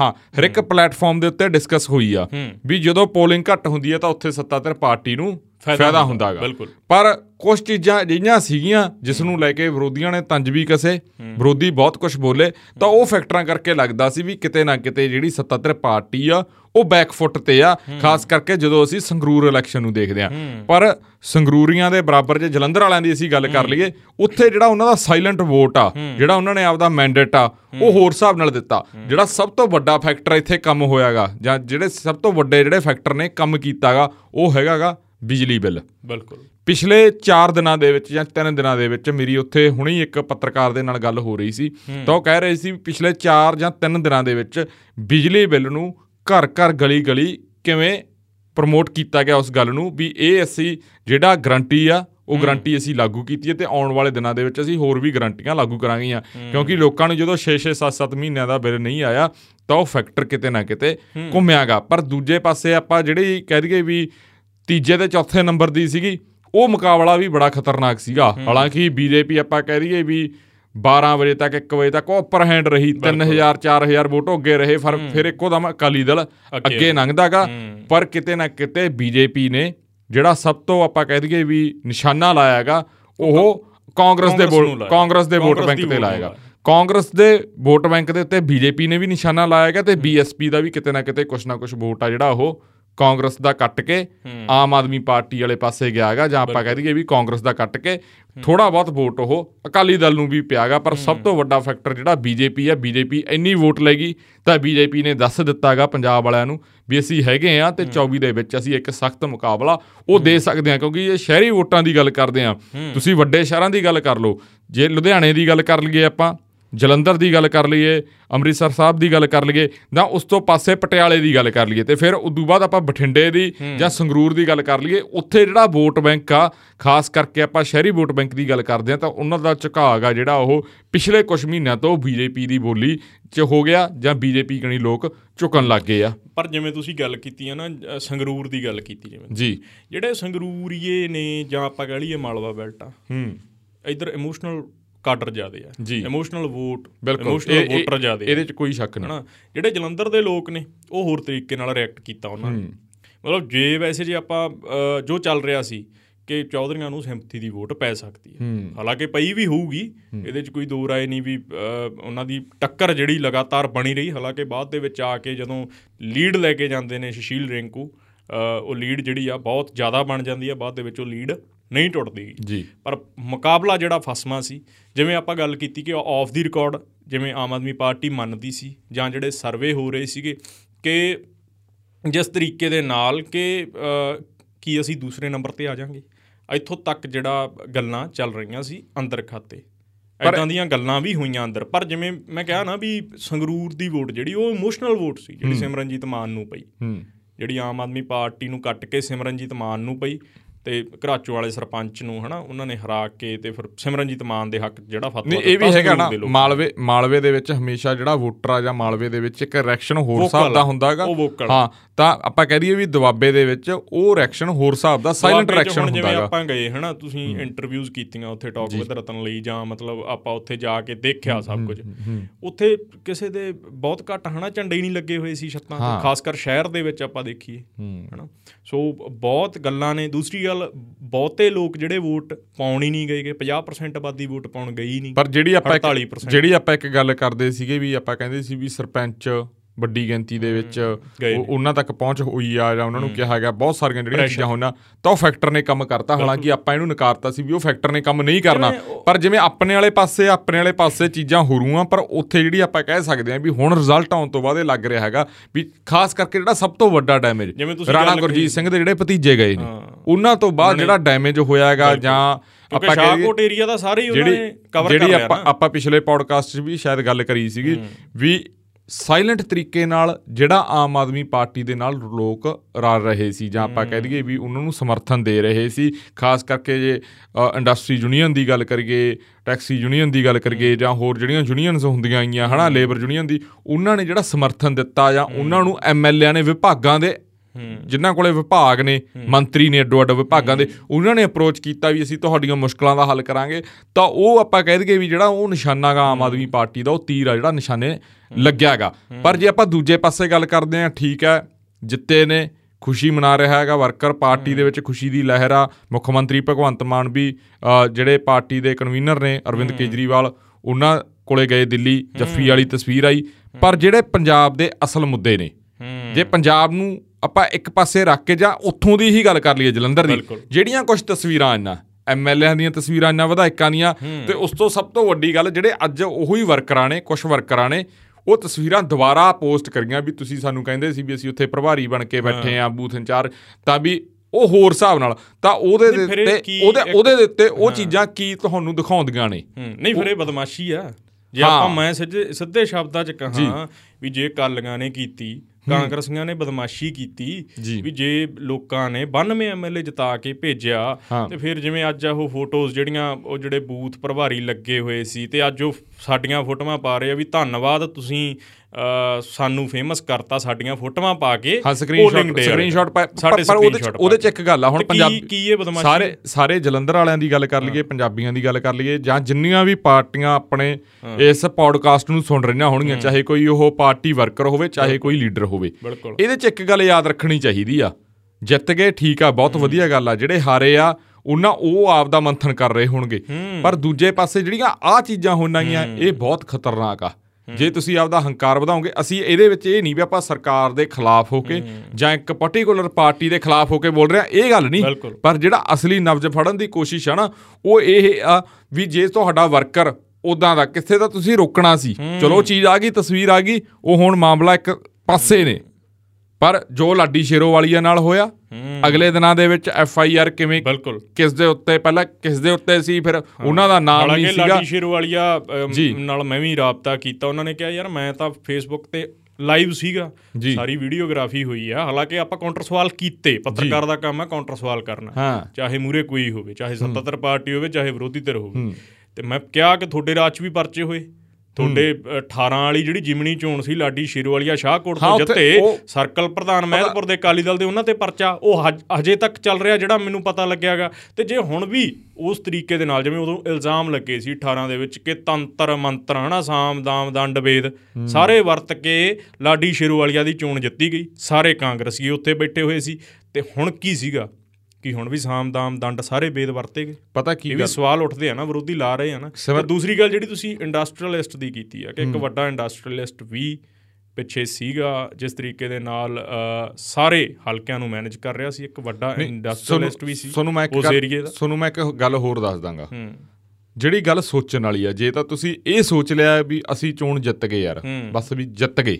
Speaker 2: ਹਾਂ ਹਰ ਇੱਕ ਪਲੇਟਫਾਰਮ ਦੇ ਉੱਤੇ ਡਿਸਕਸ ਹੋਈ ਆ ਵੀ ਜਦੋਂ ਪੋਲਿੰਗ ਘੱਟ ਹੁੰਦੀ ਹੈ ਤਾਂ ਉੱਥੇ ਸੱਤਾਧਰ ਪਾਰਟੀ ਨੂੰ ਫਾਇਦਾ ਹੁੰਦਾਗਾ ਪਰ ਕੁਝ ਚੀਜ਼ਾਂ ਜਿਹੀਆਂ ਸੀਗੀਆਂ ਜਿਸ ਨੂੰ ਲੈ ਕੇ ਵਿਰੋਧੀਆਂ ਨੇ ਤੰਜ ਵੀ ਕਸੇ ਵਿਰੋਧੀ ਬਹੁਤ ਕੁਝ ਬੋਲੇ ਤਾਂ ਉਹ ਫੈਕਟਰਾਂ ਕਰਕੇ ਲੱਗਦਾ ਸੀ ਵੀ ਕਿਤੇ ਨਾ ਕਿਤੇ ਜਿਹੜੀ ਸੱਤਾਧਰ ਪਾਰਟੀ ਆ ਉਹ ਬੈਕਫੁੱਟ ਤੇ ਆ ਖਾਸ ਕਰਕੇ ਜਦੋਂ ਅਸੀਂ ਸੰਗਰੂਰ ਇਲੈਕਸ਼ਨ ਨੂੰ ਦੇਖਦੇ ਆ ਪਰ ਸੰਗਰੂਰੀਆਂ ਦੇ ਬਰਾਬਰ ਜੇ ਜਲੰਧਰ ਵਾਲਿਆਂ ਦੀ ਅਸੀਂ ਗੱਲ ਕਰ ਲਈਏ ਉੱਥੇ ਜਿਹੜਾ ਉਹਨਾਂ ਦਾ ਸਾਇਲੈਂਟ ਵੋਟ ਆ ਜਿਹੜਾ ਉਹਨਾਂ ਨੇ ਆਪਦਾ ਮੈਂਡੇਟ ਆ ਉਹ ਹੋਰ ਹਿਸਾਬ ਨਾਲ ਦਿੱਤਾ। ਜਿਹੜਾ ਸਭ ਤੋਂ ਵੱਡਾ ਫੈਕਟਰ ਇੱਥੇ ਕੰਮ ਹੋਇਆਗਾ ਜਾਂ ਜਿਹੜੇ ਸਭ ਤੋਂ ਵੱਡੇ ਜਿਹੜੇ ਫੈਕਟਰ ਨੇ ਕੰਮ ਕੀਤਾਗਾ ਉਹ ਹੈਗਾਗਾ ਬਿਜਲੀ ਬਿੱਲ।
Speaker 1: ਬਿਲਕੁਲ।
Speaker 2: ਪਿਛਲੇ 4 ਦਿਨਾਂ ਦੇ ਵਿੱਚ ਜਾਂ 3 ਦਿਨਾਂ ਦੇ ਵਿੱਚ ਮੇਰੀ ਉੱਥੇ ਹੁਣੇ ਇੱਕ ਪੱਤਰਕਾਰ ਦੇ ਨਾਲ ਗੱਲ ਹੋ ਰਹੀ ਸੀ। ਤਾਂ ਉਹ ਕਹਿ ਰਹੇ ਸੀ ਪਿਛਲੇ 4 ਜਾਂ 3 ਦਿਨਾਂ ਦੇ ਵਿੱਚ ਬਿਜਲੀ ਬਿੱਲ ਨੂੰ ਘਰ ਘਰ ਗਲੀ ਗਲੀ ਕਿਵੇਂ ਪ੍ਰਮੋਟ ਕੀਤਾ ਗਿਆ ਉਸ ਗੱਲ ਨੂੰ ਵੀ ਇਹ ਅਸੀਂ ਜਿਹੜਾ ਗਰੰਟੀ ਆ ਉਹ ਗਰੰਟੀ ਅਸੀਂ ਲਾਗੂ ਕੀਤੀ ਹੈ ਤੇ ਆਉਣ ਵਾਲੇ ਦਿਨਾਂ ਦੇ ਵਿੱਚ ਅਸੀਂ ਹੋਰ ਵੀ ਗਰੰਟੀਆਂ ਲਾਗੂ ਕਰਾਂਗੀਆਂ। ਕਿਉਂਕਿ ਲੋਕਾਂ ਨੂੰ ਜਦੋਂ 6-6 7-7 ਮਹੀਨਿਆਂ ਦਾ ਬਿੱਲ ਨਹੀਂ ਆਇਆ ਤਾਂ ਉਹ ਫੈਕਟਰ ਕਿਤੇ ਨਾ ਕਿਤੇ ਘੁੰਮਿਆਗਾ। ਪਰ ਦੂਜੇ ਪਾਸੇ ਆਪਾਂ ਜਿਹੜੀ ਕਹਿ ਦਈਏ ਵੀ ਤੀਜੇ ਤੇ ਚੌਥੇ ਨੰਬਰ ਦੀ ਸੀਗੀ। ਉਹ ਮੁਕਾਬਲਾ ਵੀ ਬੜਾ ਖਤਰਨਾਕ ਸੀਗਾ। ਹਾਲਾਂਕਿ ਬੀਜੇਪੀ ਆਪਾਂ ਕਹਿ ਰਹੀਏ ਵੀ 12 ਵਜੇ ਤੱਕ 1 ਵਜੇ ਤੱਕ ਉੱਪਰ ਹੈਂਡ ਰਹੀ। 3000 4000 ਵੋਟ ਅੱਗੇ ਰਹੇ। ਫਿਰ ਫਿਰ ਇੱਕੋ ਦਮ ਅਕਾਲੀ ਦਲ ਅੱਗੇ ਲੰਘਦਾਗਾ। ਪਰ ਕਿਤੇ ਨਾ ਕਿਤੇ ਬੀਜੇਪੀ ਨੇ ਜਿਹੜਾ ਸਭ ਤੋਂ ਆਪਾਂ ਕਹਿ ਦਈਏ ਵੀ ਨਿਸ਼ਾਨਾ ਲਾਇਆਗਾ ਉਹ ਕਾਂਗਰਸ ਦੇ ਵੋਟ ਕਾਂਗਰਸ ਦੇ ਵੋਟ ਬੈਂਕ ਤੇ ਲਾਏਗਾ ਕਾਂਗਰਸ ਦੇ ਵੋਟ ਬੈਂਕ ਦੇ ਉੱਤੇ ਬੀਜੇਪੀ ਨੇ ਵੀ ਨਿਸ਼ਾਨਾ ਲਾਇਆਗਾ ਤੇ ਬੀਐਸਪੀ ਦਾ ਵੀ ਕਿਤੇ ਨਾ ਕਿਤੇ ਕੁਛ ਨਾ ਕੁਛ ਵੋਟ ਆ ਜਿਹੜਾ ਉਹ ਕਾਂਗਰਸ ਦਾ ਕੱਟ ਕੇ ਆਮ ਆਦਮੀ ਪਾਰਟੀ ਵਾਲੇ ਪਾਸੇ ਗਿਆ ਹੈਗਾ ਜਾਂ ਆਪਾਂ ਕਹਿ ਦਈਏ ਵੀ ਕਾਂਗਰਸ ਦਾ ਕੱਟ ਕੇ ਥੋੜਾ ਬਹੁਤ ਵੋਟ ਉਹ ਅਕਾਲੀ ਦਲ ਨੂੰ ਵੀ ਪਿਆਗਾ ਪਰ ਸਭ ਤੋਂ ਵੱਡਾ ਫੈਕਟਰ ਜਿਹੜਾ ਬੀਜੇਪੀ ਹੈ ਬੀਜੇਪੀ ਇੰਨੀ ਵੋਟ ਲੈਗੀ ਤਾਂ ਬੀਜੇਪੀ ਨੇ ਦੱਸ ਦਿੱਤਾਗਾ ਪੰਜਾਬ ਵਾਲਿਆਂ ਨੂੰ ਵੀ ਅਸੀਂ ਹੈਗੇ ਆ ਤੇ 24 ਦੇ ਵਿੱਚ ਅਸੀਂ ਇੱਕ ਸਖਤ ਮੁਕਾਬਲਾ ਉਹ ਦੇ ਸਕਦੇ ਆ ਕਿਉਂਕਿ ਇਹ ਸ਼ਹਿਰੀ ਵੋਟਾਂ ਦੀ ਗੱਲ ਕਰਦੇ ਆ। ਤੁਸੀਂ ਵੱਡੇ ਸ਼ਹਿਰਾਂ ਦੀ ਗੱਲ ਕਰ ਲਓ ਜੇ ਲੁਧਿਆਣੇ ਦੀ ਗੱਲ ਕਰ ਲਈਏ ਆਪਾਂ ਜਲੰਧਰ ਦੀ ਗੱਲ ਕਰ ਲਈਏ ਅੰਮ੍ਰਿਤਸਰ ਸਾਹਿਬ ਦੀ ਗੱਲ ਕਰ ਲਈਏ ਜਾਂ ਉਸ ਤੋਂ ਪਾਸੇ ਪਟਿਆਲੇ ਦੀ ਗੱਲ ਕਰ ਲਈਏ ਤੇ ਫਿਰ ਉਸ ਤੋਂ ਬਾਅਦ ਆਪਾਂ ਬਠਿੰਡੇ ਦੀ ਜਾਂ ਸੰਗਰੂਰ ਦੀ ਗੱਲ ਕਰ ਲਈਏ ਉੱਥੇ ਜਿਹੜਾ ਵੋਟ ਬੈਂਕ ਆ ਖਾਸ ਕਰਕੇ ਆਪਾਂ ਸ਼ਹਿਰੀ ਵੋਟ ਬੈਂਕ ਦੀ ਗੱਲ ਕਰਦੇ ਆ ਤਾਂ ਉਹਨਾਂ ਦਾ ਝੁਕਾਅ ਜਿਹੜਾ ਉਹ ਪਿਛਲੇ ਕੁਝ ਮਹੀਨਿਆਂ ਤੋਂ ਬੀਜੇਪੀ ਦੀ ਬੋਲੀ 'ਚ ਹੋ ਗਿਆ ਜਾਂ ਬੀਜੇਪੀ ਕਣੀ ਲੋਕ ਝੁਕਣ ਲੱਗ ਗਏ ਆ।
Speaker 1: ਪਰ ਜਿਵੇਂ ਤੁਸੀਂ ਗੱਲ ਕੀਤੀ ਆ ਨਾ ਸੰਗਰੂਰ ਦੀ ਗੱਲ ਕੀਤੀ ਜਿਵੇਂ
Speaker 2: ਜੀ।
Speaker 1: ਜਿਹੜੇ ਸੰਗਰੂਰੀਏ ਨੇ ਜਾਂ ਆਪਾਂ ਕਹ ਲਈਏ ਮਾਲਵਾ ਬੈਲਟ ਆ ਹੂੰ। ਇਧਰ ਇਮੋਸ਼ਨਲ ਕਾਡਰ ਜ਼ਿਆਦੇ ਆ। ਇਮੋਸ਼ਨਲ ਵੋਟ ਇਮੋਸ਼ਨਲ ਵੋਟਰ ਜ਼ਿਆਦੇ
Speaker 2: ਇਹਦੇ 'ਚ ਕੋਈ ਸ਼ੱਕ ਨਹੀਂ।
Speaker 1: ਜਿਹੜੇ ਜਲੰਧਰ ਦੇ ਲੋਕ ਨੇ ਉਹ ਹੋਰ ਤਰੀਕੇ ਨਾਲ ਰਿਐਕਟ ਕੀਤਾ ਉਹਨਾਂ ਨੇ। ਮਤਲਬ ਜੇ ਵੈਸੇ ਜੇ ਆਪਾਂ ਜੋ ਚੱਲ ਰਿਹਾ ਸੀ ਕਿ ਚੌਧਰੀਆਂ ਨੂੰ ਸਿੰਪਥੀ ਦੀ ਵੋਟ ਪੈ ਸਕਦੀ ਹੈ। ਹਾਲਾਂਕਿ ਪਈ ਵੀ ਹੋਊਗੀ ਇਹਦੇ 'ਚ ਕੋਈ ਦੋ ਰਾਏ ਨਹੀਂ ਵੀ ਉਹਨਾਂ ਦੀ ਟੱਕਰ ਜਿਹੜੀ ਲਗਾਤਾਰ ਬਣੀ ਰਹੀ। ਹਾਲਾਂਕਿ ਬਾਅਦ ਦੇ ਵਿੱਚ ਆ ਕੇ ਜਦੋਂ ਲੀਡ ਲੈ ਕੇ ਜਾਂਦੇ ਨੇ ਸੁਸ਼ੀਲ ਰਿੰਕੂ ਉਹ ਲੀਡ ਜਿਹੜੀ ਆ ਬਹੁਤ ਜ਼ਿਆਦਾ ਬਣ ਜਾਂਦੀ ਆ। ਬਾਅਦ ਦੇ ਵਿੱਚ ਉਹ ਲੀਡ ਨਹੀਂ ਟੁੱਟਦੀ।
Speaker 2: ਜੀ।
Speaker 1: ਪਰ ਮੁਕਾਬਲਾ ਜਿਹੜਾ ਫਸਮਾ ਸੀ ਜਿਵੇਂ ਆਪਾਂ ਗੱਲ ਕੀਤੀ ਕਿ ਆਫ ਦੀ ਰਿਕਾਰਡ ਜਿਵੇਂ ਆਮ ਆਦਮੀ ਪਾਰਟੀ ਮੰਨਦੀ ਸੀ ਜਾਂ ਜਿਹੜੇ ਸਰਵੇ ਹੋ ਰਹੇ ਸੀਗੇ ਕਿ ਜਿਸ ਤਰੀਕੇ ਦੇ ਨਾਲ ਕਿ ਕੀ ਅਸੀਂ ਦੂਸਰੇ ਨੰਬਰ ਤੇ ਆ ਜਾਾਂਗੇ। ਇੱਥੋਂ ਤੱਕ ਜਿਹੜਾ ਗੱਲਾਂ ਚੱਲ ਰਹੀਆਂ ਸੀ ਅੰਦਰ ਖਾਤੇ। ਇਦਾਂ ਦੀਆਂ ਗੱਲਾਂ ਵੀ ਹੋਈਆਂ ਅੰਦਰ। ਪਰ ਜਿਵੇਂ ਮੈਂ ਕਿਹਾ ਨਾ ਵੀ ਸੰਗਰੂਰ ਦੀ ਵੋਟ ਜਿਹੜੀ ਉਹ ਇਮੋਸ਼ਨਲ ਵੋਟ ਸੀ ਜਿਹੜੀ ਸਿਮਰਨਜੀਤ ਮਾਨ ਨੂੰ ਪਈ। ਜਿਹੜੀ ਆਮ ਆਦਮੀ ਪਾਰਟੀ ਨੂੰ ਕੱਟ ਕੇ ਸਿਮਰਨਜੀਤ ਮਾਨ ਨੂੰ ਪਈ ਤੇ ਘਰਾਚੋ ਵਾਲੇ ਸਰਪੰਚ ਨੂੰ ਹਨਾ ਉਹਨਾਂ ਨੇ ਹਰਾ ਕੇ ਤੇ ਫਿਰ ਸਿਮਰਨਜੀਤ ਮਾਨ ਦੇ ਹੱਕ ਜਿਹੜਾ ਫਤਵਾ
Speaker 2: ਨਹੀਂ ਇਹ ਵੀ ਹੈਗਾ ਨਾ ਮਾਲਵੇ ਮਾਲਵੇ ਦੇ ਵਿੱਚ ਹਮੇਸ਼ਾ ਜਿਹੜਾ ਵੋਟਰ ਆ ਜਾਂ ਮਾਲਵੇ ਦੇ ਵਿੱਚ ਇੱਕ ਰਿਐਕਸ਼ਨ ਹੋਰ ਹਿਸਾਬ ਦਾ ਹੁੰਦਾਗਾ ਹਾਂ ਤਾਂ ਆਪਾਂ ਕਹਿ ਦਈਏ ਵੀ ਦਵਾਬੇ ਦੇ ਵਿੱਚ ਉਹ ਰਿਐਕਸ਼ਨ ਹੋਰ ਹਿਸਾਬ ਦਾ ਸਾਇਲੈਂਟ ਰਿਐਕਸ਼ਨ ਹੁੰਦਾਗਾ
Speaker 1: ਜਿਵੇਂ ਆਪਾਂ ਗਏ ਹਨਾ ਤੁਸੀਂ ਇੰਟਰਵਿਊਜ਼ ਕੀਤੀਆਂ ਉੱਥੇ ਟਾਕ ਵਿਦ ਰਤਨ ਲਈ ਜਾਂ ਮਤਲਬ ਆਪਾਂ ਉੱਥੇ ਜਾ ਕੇ ਦੇਖਿਆ ਸਭ ਕੁਝ। ਉੱਥੇ ਕਿਸੇ ਦੇ ਬਹੁਤ ਘੱਟ ਹਨਾ ਝੰਡੇ ਹੀ ਨਹੀਂ ਲੱਗੇ ਹੋਏ ਸੀ ਛੱਤਾਂ ਤੇ ਖਾਸ ਕਰ ਸ਼ਹਿਰ ਦੇ ਵਿੱਚ ਆਪਾਂ ਦੇਖੀਏ ਹਨਾ। ਸੋ ਬਹੁਤ ਗੱਲਾਂ ਨੇ। ਦੂਸਰੀ ਗੱਲ ਬਹੁਤੇ ਲੋਕ ਜਿਹੜੇ ਵੋਟ ਪਾਉਣ ਹੀ ਨਹੀਂ ਗਏਗੇ 50% ਆਬਾਦੀ ਵੋਟ ਪਾਉਣ ਗਈ ਨਹੀਂ।
Speaker 2: ਪਰ ਜਿਹੜੀ ਆਪਾਂ ਜਿਹੜੀ ਆਪਾਂ ਇੱਕ ਗੱਲ ਕਰਦੇ ਸੀਗੇ ਵੀ ਆਪਾਂ ਕਹਿੰਦੇ ਸੀ ਵੀ ਸਰਪੰਚ ਵੱਡੀ ਗਿਣਤੀ ਦੇ ਵਿੱਚ ਉਹਨਾਂ ਤੱਕ ਪਹੁੰਚ ਹੋਈ ਆ ਜਾਂ ਉਹਨਾਂ ਨੂੰ ਕਿਹਾ ਗਿਆ। ਬਹੁਤ ਸਾਰੀਆਂ ਜਿਹੜੀਆਂ ਚੀਜ਼ਾਂ ਹੋਣਾ ਤਾਂ ਉਹ ਫੈਕਟਰ ਨੇ ਕੰਮ ਕਰਤਾ। ਹਾਲਾਂਕਿ ਆਪਾਂ ਇਹਨੂੰ ਨਕਾਰਤਾ ਸੀ ਵੀ ਉਹ ਫੈਕਟਰ ਨੇ ਕੰਮ ਨਹੀਂ ਕਰਨਾ। ਪਰ ਜਿਵੇਂ ਆਪਣੇ ਵਾਲੇ ਪਾਸੇ ਆਪਣੇ ਵਾਲੇ ਪਾਸੇ ਚੀਜ਼ਾਂ ਹੋ ਰੂਆਂ ਪਰ ਉੱਥੇ ਜਿਹੜੀ ਆਪਾਂ ਕਹਿ ਸਕਦੇ ਹਾਂ ਵੀ ਹੁਣ ਰਿਜ਼ਲਟ ਆਉਣ ਤੋਂ ਬਾਅਦ ਇਹ ਲੱਗ ਰਿਹਾ ਹੈਗਾ ਵੀ ਖਾਸ ਕਰਕੇ ਜਿਹੜਾ ਸਭ ਤੋਂ ਵੱਡਾ ਡੈਮੇਜ ਰਾਣਾ ਗੁਰਜੀਤ ਸਿੰਘ ਦੇ ਜਿਹੜੇ ਭਤੀਜੇ ਗਏ ਨੇ ਉਹਨਾਂ ਤੋਂ ਬਾਅਦ ਜਿਹੜਾ ਡੈਮੇਜ ਹੋਇਆ ਹੈਗਾ ਜਾਂ
Speaker 1: ਆਪਾਂ ਸ਼ਾਹਕੋਟ ਏਰੀਆ ਦਾ ਸਾਰੇ ਹੀ ਉਹਨਾਂ ਨੇ ਕਵਰ ਕਰ ਲਿਆ
Speaker 2: ਜਿਹੜੀ ਆਪਾਂ ਆਪਾਂ ਪਿਛਲੇ ਪੋਡਕਾਸਟ 'ਚ ਵੀ ਸ਼ਾਇਦ ਗੱਲ ਕਰੀ ਸੀਗੀ ਵੀ ਸਾਇਲੈਂਟ ਤਰੀਕੇ ਨਾਲ ਜਿਹੜਾ ਆਮ ਆਦਮੀ ਪਾਰਟੀ ਦੇ ਨਾਲ ਲੋਕ ਰਲ ਰਹੇ ਸੀ ਜਾਂ ਆਪਾਂ ਕਹਿ ਦਈਏ ਵੀ ਉਹਨਾਂ ਨੂੰ ਸਮਰਥਨ ਦੇ ਰਹੇ ਸੀ ਖਾਸ ਕਰਕੇ ਜੇ ਇੰਡਸਟਰੀ ਯੂਨੀਅਨ ਦੀ ਗੱਲ ਕਰੀਏ ਟੈਕਸੀ ਯੂਨੀਅਨ ਦੀ ਗੱਲ ਕਰੀਏ ਜਾਂ ਹੋਰ ਜਿਹੜੀਆਂ ਯੂਨੀਅਨਸ ਹੁੰਦੀਆਂ ਆਈਆਂ ਹਨਾ ਲੇਬਰ ਯੂਨੀਅਨ ਦੀ ਉਹਨਾਂ ਨੇ ਜਿਹੜਾ ਸਮਰਥਨ ਦਿੱਤਾ ਜਾਂ ਉਹਨਾਂ ਨੂੰ ਐਮਐਲਏ ਨੇ ਵਿਭਾਗਾਂ ਦੇ ਜਿਨ੍ਹਾਂ ਕੋਲੇ ਵਿਭਾਗ ਨੇ ਮੰਤਰੀ ਨੇ ਅੱਡੋ ਅੱਡ ਵਿਭਾਗਾਂ ਦੇ ਉਹਨਾਂ ਨੇ ਅਪਰੋਚ ਕੀਤਾ ਵੀ ਅਸੀਂ ਤੁਹਾਡੀਆਂ ਮੁਸ਼ਕਲਾਂ ਦਾ ਹੱਲ ਕਰਾਂਗੇ ਤਾਂ ਉਹ ਆਪਾਂ ਕਹਿ ਦਈਏ ਵੀ ਜਿਹੜਾ ਉਹ ਨਿਸ਼ਾਨਾਗਾ ਆਮ ਆਦਮੀ ਪਾਰਟੀ ਦਾ ਉਹ ਤੀਰ ਆ ਜਿਹੜਾ ਨਿਸ਼ਾਨੇ ਲੱਗਿਆਗਾ। ਪਰ ਜੇ ਆਪਾਂ ਦੂਜੇ ਪਾਸੇ ਗੱਲ ਕਰਦੇ ਆ ਠੀਕ ਹੈ ਜਿੱਤੇ ਨੇ ਖੁਸ਼ੀ ਮਨਾ ਰਿਹਾ ਹੈਗਾ ਵਰਕਰ ਪਾਰਟੀ ਦੇ ਵਿੱਚ ਖੁਸ਼ੀ ਦੀ ਲਹਿਰ ਆ ਮੁੱਖ ਮੰਤਰੀ ਭਗਵੰਤ ਮਾਨ ਵੀ ਜਿਹੜੇ ਪਾਰਟੀ ਦੇ ਕਨਵੀਨਰ ਨੇ ਅਰਵਿੰਦ ਕੇਜਰੀਵਾਲ ਉਹਨਾਂ ਕੋਲੇ ਗਏ ਦਿੱਲੀ ਜੱਫੀ ਵਾਲੀ ਤਸਵੀਰ ਆਈ। ਪਰ ਜਿਹੜੇ ਪੰਜਾਬ ਦੇ ਅਸਲ ਮੁੱਦੇ ਨੇ ਜੇ ਪੰਜਾਬ ਨੂੰ ਆਪਾਂ ਇੱਕ ਪਾਸੇ ਰੱਖ ਕੇ ਜਾਂ ਉੱਥੋਂ ਦੀ ਹੀ ਗੱਲ ਕਰ ਲਈਏ ਜਲੰਧਰ ਦੀ ਜਿਹੜੀਆਂ ਕੁਝ ਤਸਵੀਰਾਂ ਆਈਆਂ ਐਮਐਲਏਆਂ ਦੀਆਂ ਤਸਵੀਰਾਂ ਆਈਆਂ ਵਿਧਾਇਕਾਂ ਦੀਆਂ ਤੇ ਉਸ ਤੋਂ ਸਭ ਤੋਂ ਵੱਡੀ ਗੱਲ ਜਿਹੜੇ ਅੱਜ ਉਹੀ ਵਰਕਰਾਂ ਨੇ ਕੁਝ ਵਰਕਰਾਂ ਨੇ ਉਹ ਤਸਵੀਰਾਂ ਦੁਬਾਰਾ ਪੋਸਟ ਕਰੀਆਂ ਵੀ ਤੁਸੀਂ ਸਾਨੂੰ ਕਹਿੰਦੇ ਸੀ ਵੀ ਅਸੀਂ ਉੱਥੇ ਪ੍ਰਭਾਰੀ ਬਣ ਕੇ ਬੈਠੇ ਆ ਬੂਥ ਇੰਚਾਰਜ ਤਾਂ ਵੀ ਉਹ ਹੋਰ ਹਿਸਾਬ ਨਾਲ ਤਾਂ ਉਹਦੇ ਦੇ ਉੱਤੇ ਉਹਦੇ ਉਹਦੇ ਦੇ ਉੱਤੇ ਉਹ ਚੀਜ਼ਾਂ ਕੀ ਤੁਹਾਨੂੰ ਦਿਖਾਉਂਦੀਆਂ ਨੇ?
Speaker 1: ਨਹੀਂ ਫਿਰ ਇਹ ਬਦਮਾਸ਼ੀ ਆ। ਜੇ ਆਪਾਂ ਮੈਂ ਸਿੱਧੇ ਸਿੱਧੇ ਸ਼ਬਦਾਂ 'ਚ ਕਹਾਂ ਵੀ ਜੇ ਕਾਲੀਆਂ ਨੇ ਕੀਤੀ ਕਾਂਗਰਸੀਆਂ ਨੇ ਬਦਮਾਸ਼ੀ ਕੀਤੀ ਵੀ ਜੇ ਲੋਕਾਂ ਨੇ 92 ਐਮਐਲਏ ਜਿਤਾ ਕੇ ਭੇਜਿਆ ਤੇ ਫਿਰ ਜਿਵੇਂ ਅੱਜ ਉਹ ਫੋਟੋਜ਼ ਜਿਹੜੀਆਂ ਉਹ ਜਿਹੜੇ ਬੂਥ ਪ੍ਰਭਾਰੀ ਲੱਗੇ ਹੋਏ ਸੀ ਤੇ ਅੱਜ ਉਹ ਸਾਡੀਆਂ ਫੋਟੋਆਂ ਪਾ ਰਹੇ ਆ ਵੀ ਧੰਨਵਾਦ ਤੁਸੀਂ ਸਾਨੂੰ ਫੇਮਸ ਕਰਤਾ ਸਾਡੀਆਂ ਫੋਟੋਆਂ ਪਾ ਕੇ
Speaker 2: ਹਾਂ ਸਕਰੀਨਸ਼ਾਟ ਸਕਰੀਨਸ਼ਾਟ ਪਰ ਉਹਦੇ ਚ ਉਹਦੇ ਚ ਇੱਕ ਗੱਲ ਆ ਹੁਣ ਪੰਜਾਬੀ
Speaker 1: ਕੀ ਇਹ ਬਦਮਾਸ਼ੀ?
Speaker 2: ਸਾਰੇ ਸਾਰੇ ਜਲੰਧਰ ਵਾਲਿਆਂ ਦੀ ਗੱਲ ਕਰ ਲਈਏ ਪੰਜਾਬੀਆਂ ਦੀ ਗੱਲ ਕਰ ਲਈਏ ਜਾਂ ਜਿੰਨੀਆਂ ਵੀ ਪਾਰਟੀਆਂ ਆਪਣੇ ਇਸ ਪੋਡਕਾਸਟ ਨੂੰ ਸੁਣ ਰਹੀਆਂ ਹੋਣਗੀਆਂ ਚਾਹੇ ਕੋਈ ਉਹ ਪਾਰਟੀ ਵਰਕਰ ਹੋਵੇ ਚਾਹੇ ਕੋਈ ਲੀਡਰ ਹੋਵੇ। ਇਹਦੇ ਚ ਇੱਕ ਗੱਲ ਯਾਦ ਰੱਖਣੀ ਚਾਹੀਦੀ ਆ। ਜਿੱਤ ਗਏ ਠੀਕ ਆ ਬਹੁਤ ਵਧੀਆ ਗੱਲ ਆ। ਜਿਹੜੇ ਹਾਰੇ ਆ ਉਹਨਾਂ ਉਹ ਆਪ ਦਾ ਮੰਥਨ ਕਰ ਰਹੇ ਹੋਣਗੇ। ਪਰ ਦੂਜੇ ਪਾਸੇ ਜਿਹੜੀਆਂ ਆ ਚੀਜ਼ਾਂ ਹੋਣਗੀਆਂ ਇਹ ਬਹੁਤ ਖਤਰਨਾਕ ਆ। ਜੇ ਤੁਸੀਂ ਆਪਦਾ ਹੰਕਾਰ ਵਧਾਓਗੇ ਅਸੀਂ ਇਹਦੇ ਵਿੱਚ ਇਹ ਨਹੀਂ ਵੀ ਆਪਾਂ ਸਰਕਾਰ ਦੇ ਖਿਲਾਫ ਹੋ ਕੇ ਜਾਂ ਇੱਕ ਪਾਰਟਿਕੂਲਰ ਪਾਰਟੀ ਦੇ ਖਿਲਾਫ ਹੋ ਕੇ ਬੋਲ ਰਹੇ ਆ ਇਹ ਗੱਲ ਨਹੀਂ। ਪਰ ਜਿਹੜਾ ਅਸਲੀ ਨਬਜ ਫੜਨ ਦੀ ਕੋਸ਼ਿਸ਼ ਆ ਨਾ ਉਹ ਇਹ ਆ ਵੀ ਜੇ ਤੁਹਾਡਾ ਵਰਕਰ ਉਦਾਂ ਦਾ ਕਿੱਥੇ ਤਾਂ ਤੁਸੀਂ ਰੋਕਣਾ ਸੀ। ਚਲੋ ਚੀਜ਼ ਆ ਗਈ ਤਸਵੀਰ ਆ ਗਈ ਉਹ ਹੁਣ ਮਾਮਲਾ ਇੱਕ ਪਾਸੇ ਨੇ। ਪਰ ਜੋ ਲਾਡੀ ਸ਼ੇਰੋ ਵਾਲੀਆ ਨਾਲ ਹੋਇਆ ਅਗਲੇ ਦਿਨਾਂ ਦੇ ਵਿੱਚ ਐਫ ਆਈ ਆਰ ਕਿਵੇਂ ਕਿਸ ਦੇ ਉੱਤੇ ਪਹਿਲਾਂ ਕਿਸ ਦੇ ਉੱਤੇ ਸੀ ਫਿਰ ਉਹਨਾਂ ਦਾ ਨਾਮ ਨਹੀਂ ਸੀਗਾ।
Speaker 1: ਲਾਡੀ ਸ਼ੇਰੋ ਵਾਲੀਆ ਨਾਲ ਮੈਂ ਵੀ ਰਾਬਤਾ ਕੀਤਾ ਉਹਨਾਂ ਨੇ ਕਿਹਾ ਯਾਰ ਮੈਂ ਤਾਂ ਫੇਸਬੁੱਕ ਤੇ ਲਾਈਵ ਸੀਗਾ। ਸਾਰੀ ਵੀਡੀਓਗ੍ਰਾਫੀ ਹੋਈ ਆ। ਹਾਲਾਂਕਿ ਆਪਾਂ ਕਾਊਂਟਰ ਸਵਾਲ ਕੀਤੇ ਪੱਤਰਕਾਰ ਦਾ ਕੰਮ ਹੈ ਕਾਊਂਟਰ ਸਵਾਲ ਕਰਨਾ। ਚਾਹੇ ਮੂਰੇ ਕੋਈ ਹੋਵੇ ਚਾਹੇ ਸੱਤਾਧਰ ਪਾਰਟੀ ਹੋਵੇ ਚਾਹੇ ਵਿਰੋਧੀ ਧਿਰ ਹੋਵੇ। ਤੇ ਮੈਂ ਕਿਹਾ ਕਿ ਤੁਹਾਡੇ ਰਾਜ 'ਚ ਵੀ ਪਰਚੇ ਹੋਏ। ਤੁਹਾਡੇ 18 ਵਾਲੀ ਜਿਹੜੀ ਜਿਮਣੀ ਚੋਣ ਸੀ ਲਾਡੀ ਸ਼ੇਰਵਾਲੀਆ ਸ਼ਾਹਕੋਟ ਤੋਂ ਜਿੱਤੇ ਸਰਕਲ ਪ੍ਰਧਾਨ ਮਹਿਲਪੁਰ ਦੇ ਕਾਲੀ ਦਲ ਦੇ ਉਹਨਾਂ ਤੇ ਪਰਚਾ ਉਹ ਹਜੇ ਤੱਕ ਚੱਲ ਰਿਹਾ ਜਿਹੜਾ ਮੈਨੂੰ ਪਤਾ ਲੱਗਿਆਗਾ। ਤੇ ਜੇ ਹੁਣ ਵੀ ਉਸ ਤਰੀਕੇ ਦੇ ਨਾਲ ਜਿਵੇਂ ਉਦੋਂ ਇਲਜ਼ਾਮ ਲੱਗੇ ਸੀ 18 ਦੇ ਵਿੱਚ ਕਿ ਤੰਤਰ ਮੰਤਰ ਹਨਾ ਸਾਮ ਦਾਮ ਦੰਡ ਵੇਦ ਸਾਰੇ ਵਰਤ ਕੇ ਲਾਡੀ ਸ਼ੇਰਵਾਲੀਆ ਦੀ ਚੋਣ ਜਿੱਤੀ ਗਈ। ਸਾਰੇ ਕਾਂਗਰਸੀ ਉੱਥੇ ਬੈਠੇ ਹੋਏ ਸੀ। ਤੇ ਹੁਣ ਕੀ ਸੀਗਾ? ਕਿ ਹੁਣ ਵੀ ਸਾਮਦਾਮ ਦੰਡ ਸਾਰੇ ਵੇਦ ਵਰਤੇ ਗਏ।
Speaker 2: ਪਤਾ ਕੀ
Speaker 1: ਇਹ ਵੀ ਸਵਾਲ ਉੱਠਦੇ ਆ ਨਾ ਵਿਰੋਧੀ ਲਾ ਰਹੇ ਆ ਨਾ। ਤੇ ਦੂਸਰੀ ਗੱਲ ਜਿਹੜੀ ਤੁਸੀਂ ਇੰਡਸਟਰੀਅਲਿਸਟ ਦੀ ਕੀਤੀ ਆ ਕਿ ਇੱਕ ਵੱਡਾ ਇੰਡਸਟਰੀਅਲਿਸਟ ਵੀ ਪਿੱਛੇ ਸੀਗਾ ਜਿਸ ਤਰੀਕੇ ਦੇ ਨਾਲ ਸਾਰੇ ਹਲਕਿਆਂ ਨੂੰ ਮੈਨੇਜ ਕਰ ਰਿਹਾ ਸੀ ਇੱਕ ਵੱਡਾ ਇੰਡਸਟਰੀਅਲਿਸਟ ਵੀ ਸੀ
Speaker 2: ਤੁਹਾਨੂੰ ਮੈਂ ਇੱਕ ਤੁਹਾਨੂੰ ਮੈਂ ਇੱਕ ਗੱਲ ਹੋਰ ਦੱਸ ਦਾਂਗਾ। ਜਿਹੜੀ ਗੱਲ ਸੋਚਣ ਵਾਲੀ ਆ ਜੇ ਤਾਂ ਤੁਸੀਂ ਇਹ ਸੋਚ ਲਿਆ ਵੀ ਅਸੀਂ ਚੋਣ ਜਿੱਤ ਗਏ ਯਾਰ ਬਸ ਵੀ ਜਿੱਤ ਗਏ।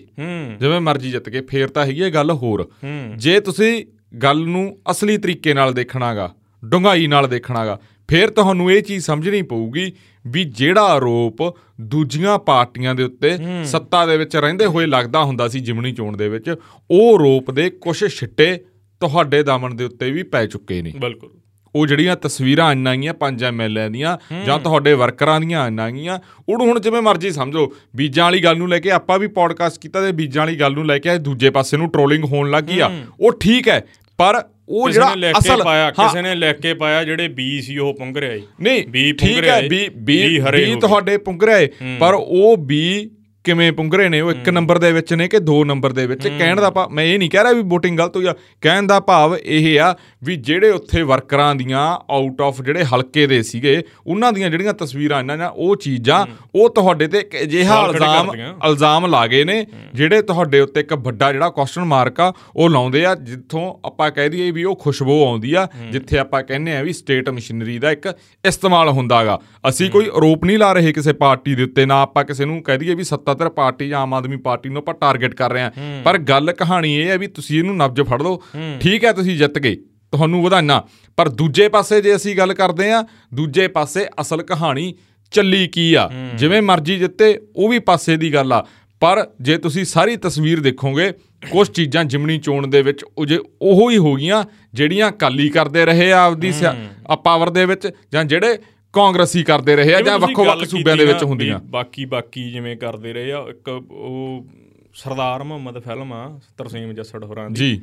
Speaker 2: ਜਿਵੇਂ ਮਰਜ਼ੀ ਜਿੱਤ ਗਏ ਫੇਰ ਤਾਂ ਹੈਗੀ ਇਹ ਗੱਲ ਹੋਰ। ਜੇ ਤੁਸੀਂ ਗੱਲ ਨੂੰ ਅਸਲੀ ਤਰੀਕੇ ਨਾਲ ਦੇਖਣਾਗਾ ਡੁੰਗਾਈ ਨਾਲ ਦੇਖਣਾਗਾ। ਫਿਰ ਤੁਹਾਨੂੰ ਇਹ ਚੀਜ਼ ਸਮਝਣੀ ਪਊਗੀ ਵੀ ਜਿਹੜਾ ਆਰੋਪ ਦੂਜੀਆਂ ਪਾਰਟੀਆਂ ਦੇ ਉੱਤੇ ਸੱਤਾ ਦੇ ਵਿੱਚ ਰਹਿੰਦੇ ਹੋਏ ਲੱਗਦਾ ਹੁੰਦਾ ਸੀ ਜਿਮਣੀ ਚੋਣ ਦੇ ਵਿੱਚ ਉਹ ਆਰੋਪ ਦੇ ਕੁਝ ਛਿੱਟੇ ਤੁਹਾਡੇ ਦਾਮਨ ਦੇ ਉੱਤੇ ਵੀ ਪੈ ਚੁੱਕੇ ਨੇ।
Speaker 1: ਬਿਲਕੁਲ।
Speaker 2: ਉਹ ਜਿਹੜੀਆਂ ਤਸਵੀਰਾਂ ਆਈਆਂ ਗਈਆਂ ਪੰਜ ਐਮਐਲਏ ਦੀਆਂ ਜਾਂ ਤੁਹਾਡੇ ਵਰਕਰਾਂ ਦੀਆਂ ਆਈਆਂ ਗਈਆਂ ਉਹਨੂੰ ਹੁਣ ਜਿਵੇਂ ਮਰਜ਼ੀ ਸਮਝੋ ਬੀਜਾਂ ਵਾਲੀ ਗੱਲ ਨੂੰ ਲੈ ਕੇ ਆਪਾਂ ਵੀ ਪੋਡਕਾਸਟ ਕੀਤਾ ਤੇ ਬੀਜਾਂ ਵਾਲੀ ਗੱਲ ਨੂੰ ਲੈ ਕੇ ਦੂਜੇ ਪਾਸੇ ਨੂੰ ਟ੍ਰੋਲਿੰਗ ਹੋਣ ਲੱਗੀ ਆ। ਉਹ ਠੀਕ ਹੈ ਪਰ ਉਹ ਜਿਹੜਾ ਅਸਲ
Speaker 1: ਕਿਸੇ ਨੇ ਲਿਖ ਕੇ ਪਾਇਆ ਜਿਹੜੇ ਬੀ ਸੀ ਉਹ ਪੁੰਗ ਰਿਹਾ
Speaker 2: ਨਹੀਂ ਬੀ ਪੁੰਗ ਰਿਹਾ ਬੀ ਬੀ ਤੁਹਾਡੇ ਪੁੰਗ ਰਿਹਾ ਪਰ ਉਹ ਬੀ ਕਿਵੇਂ ਪੁੰਗਰੇ ਨੇ ਉਹ ਇੱਕ ਨੰਬਰ ਦੇ ਵਿੱਚ ਨੇ ਕਿ ਦੋ ਨੰਬਰ ਦੇ ਵਿੱਚ? ਕਹਿਣ ਦਾ ਭਾਵ ਮੈਂ ਇਹ ਨਹੀਂ ਕਹਿ ਰਿਹਾ ਵੀ VOTING ਗਲਤ ਹੋਈ ਆ। ਕਹਿਣ ਦਾ ਭਾਵ ਇਹ ਆ ਵੀ ਜਿਹੜੇ ਉੱਥੇ ਵਰਕਰਾਂ ਦੀਆਂ ਆਊਟ ਆਫ ਜਿਹੜੇ ਹਲਕੇ ਦੇ ਸੀਗੇ ਉਹਨਾਂ ਦੀਆਂ ਜਿਹੜੀਆਂ ਤਸਵੀਰਾਂ ਇਹਨਾਂ ਨੇ ਉਹ ਚੀਜ਼ਾਂ ਉਹ ਤੁਹਾਡੇ ਤੇ ਇੱਕ ਅਜਿਹਾ ਇਲਜ਼ਾਮ ਇਲਜ਼ਾਮ ਲਾ ਗਏ ਨੇ ਜਿਹੜੇ ਤੁਹਾਡੇ ਉੱਤੇ ਇੱਕ ਵੱਡਾ ਜਿਹੜਾ ਕੁਐਸਚਨ ਮਾਰਕ ਆ ਉਹ ਲਾਉਂਦੇ ਆ ਜਿੱਥੋਂ ਆਪਾਂ ਕਹਿ ਦਈਏ ਵੀ ਉਹ ਖੁਸ਼ਬੂ ਆਉਂਦੀ ਆ ਜਿੱਥੇ ਆਪਾਂ ਕਹਿੰਦੇ ਆ ਵੀ ਸਟੇਟ ਮਸ਼ੀਨਰੀ ਦਾ ਇੱਕ ਇਸਤੇਮਾਲ ਹੁੰਦਾਗਾ ਅਸੀਂ ਕੋਈ ਆਰੋਪ ਨਹੀਂ ਲਾ ਰਹੇ ਕਿਸੇ ਪਾਰਟੀ ਦੇ ਉੱਤੇ ਨਾ ਆਪਾਂ ਕਿਸੇ ਨੂੰ ਕਹਿ ਦਈਏ ਵੀ ਸੱਤਾ ਸੱਤਾਧਰ ਪਾਰਟੀ ਜਾਂ ਆਮ ਆਦਮੀ ਪਾਰਟੀ ਨੂੰ ਆਪਾਂ ਟਾਰਗੇਟ ਕਰ ਰਹੇ ਹਾਂ। ਪਰ ਗੱਲ ਕਹਾਣੀ ਇਹ ਹੈ ਵੀ ਤੁਸੀਂ ਇਹਨੂੰ ਨਬਜ ਫੜ ਲਓ। ਠੀਕ ਹੈ ਤੁਸੀਂ ਜਿੱਤ ਗਏ। ਤੁਹਾਨੂੰ ਵਧਾਈਆਂ। ਪਰ ਦੂਜੇ ਪਾਸੇ ਜੇ ਅਸੀਂ ਗੱਲ ਕਰਦੇ ਆ ਦੂਜੇ ਪਾਸੇ ਅਸਲ ਕਹਾਣੀ ਚੱਲੀ ਕੀ ਆ? ਜਿਵੇਂ ਮਰਜ਼ੀ ਜਿੱਤੇ ਉਹ ਵੀ ਪਾਸੇ ਦੀ ਗੱਲ ਆ। ਪਰ ਜੇ ਤੁਸੀਂ ਸਾਰੀ ਤਸਵੀਰ ਦੇਖੋਗੇ ਕੁਝ ਚੀਜ਼ਾਂ ਜਿਮਣੀ ਚੋਣ ਦੇ ਵਿੱਚ ਉਹ ਜੇ ਉਹੋ ਹੀ ਹੋ ਗਈਆਂ ਜਿਹੜੀਆਂ ਕਾਲੀ ਕਰਦੇ ਰਹੇ ਆ ਆਪਦੀ ਆ ਪਾਵਰ ਦੇ ਵਿੱਚ ਜਾਂ ਜਿਹੜੇ ਕਾਂਗਰਸੀ ਕਰਦੇ ਰਹੇ ਆ ਜਾਂ ਵੱਖੋ-ਵੱਖ ਸੂਬਿਆਂ ਦੇ ਵਿੱਚ ਹੁੰਦੀਆਂ?
Speaker 1: ਬਾਕੀ ਬਾਕੀ ਜਿਵੇਂ ਕਰਦੇ ਰਹੇ ਆ ਇੱਕ ਉਹ ਸਰਦਾਰ ਮੁਹੰਮਦ ਫਿਲਮ ਆ ਤਰਸੀਮ ਜੱਸੜ ਹੋਰਾਂ ਦੀ।
Speaker 2: ਜੀ।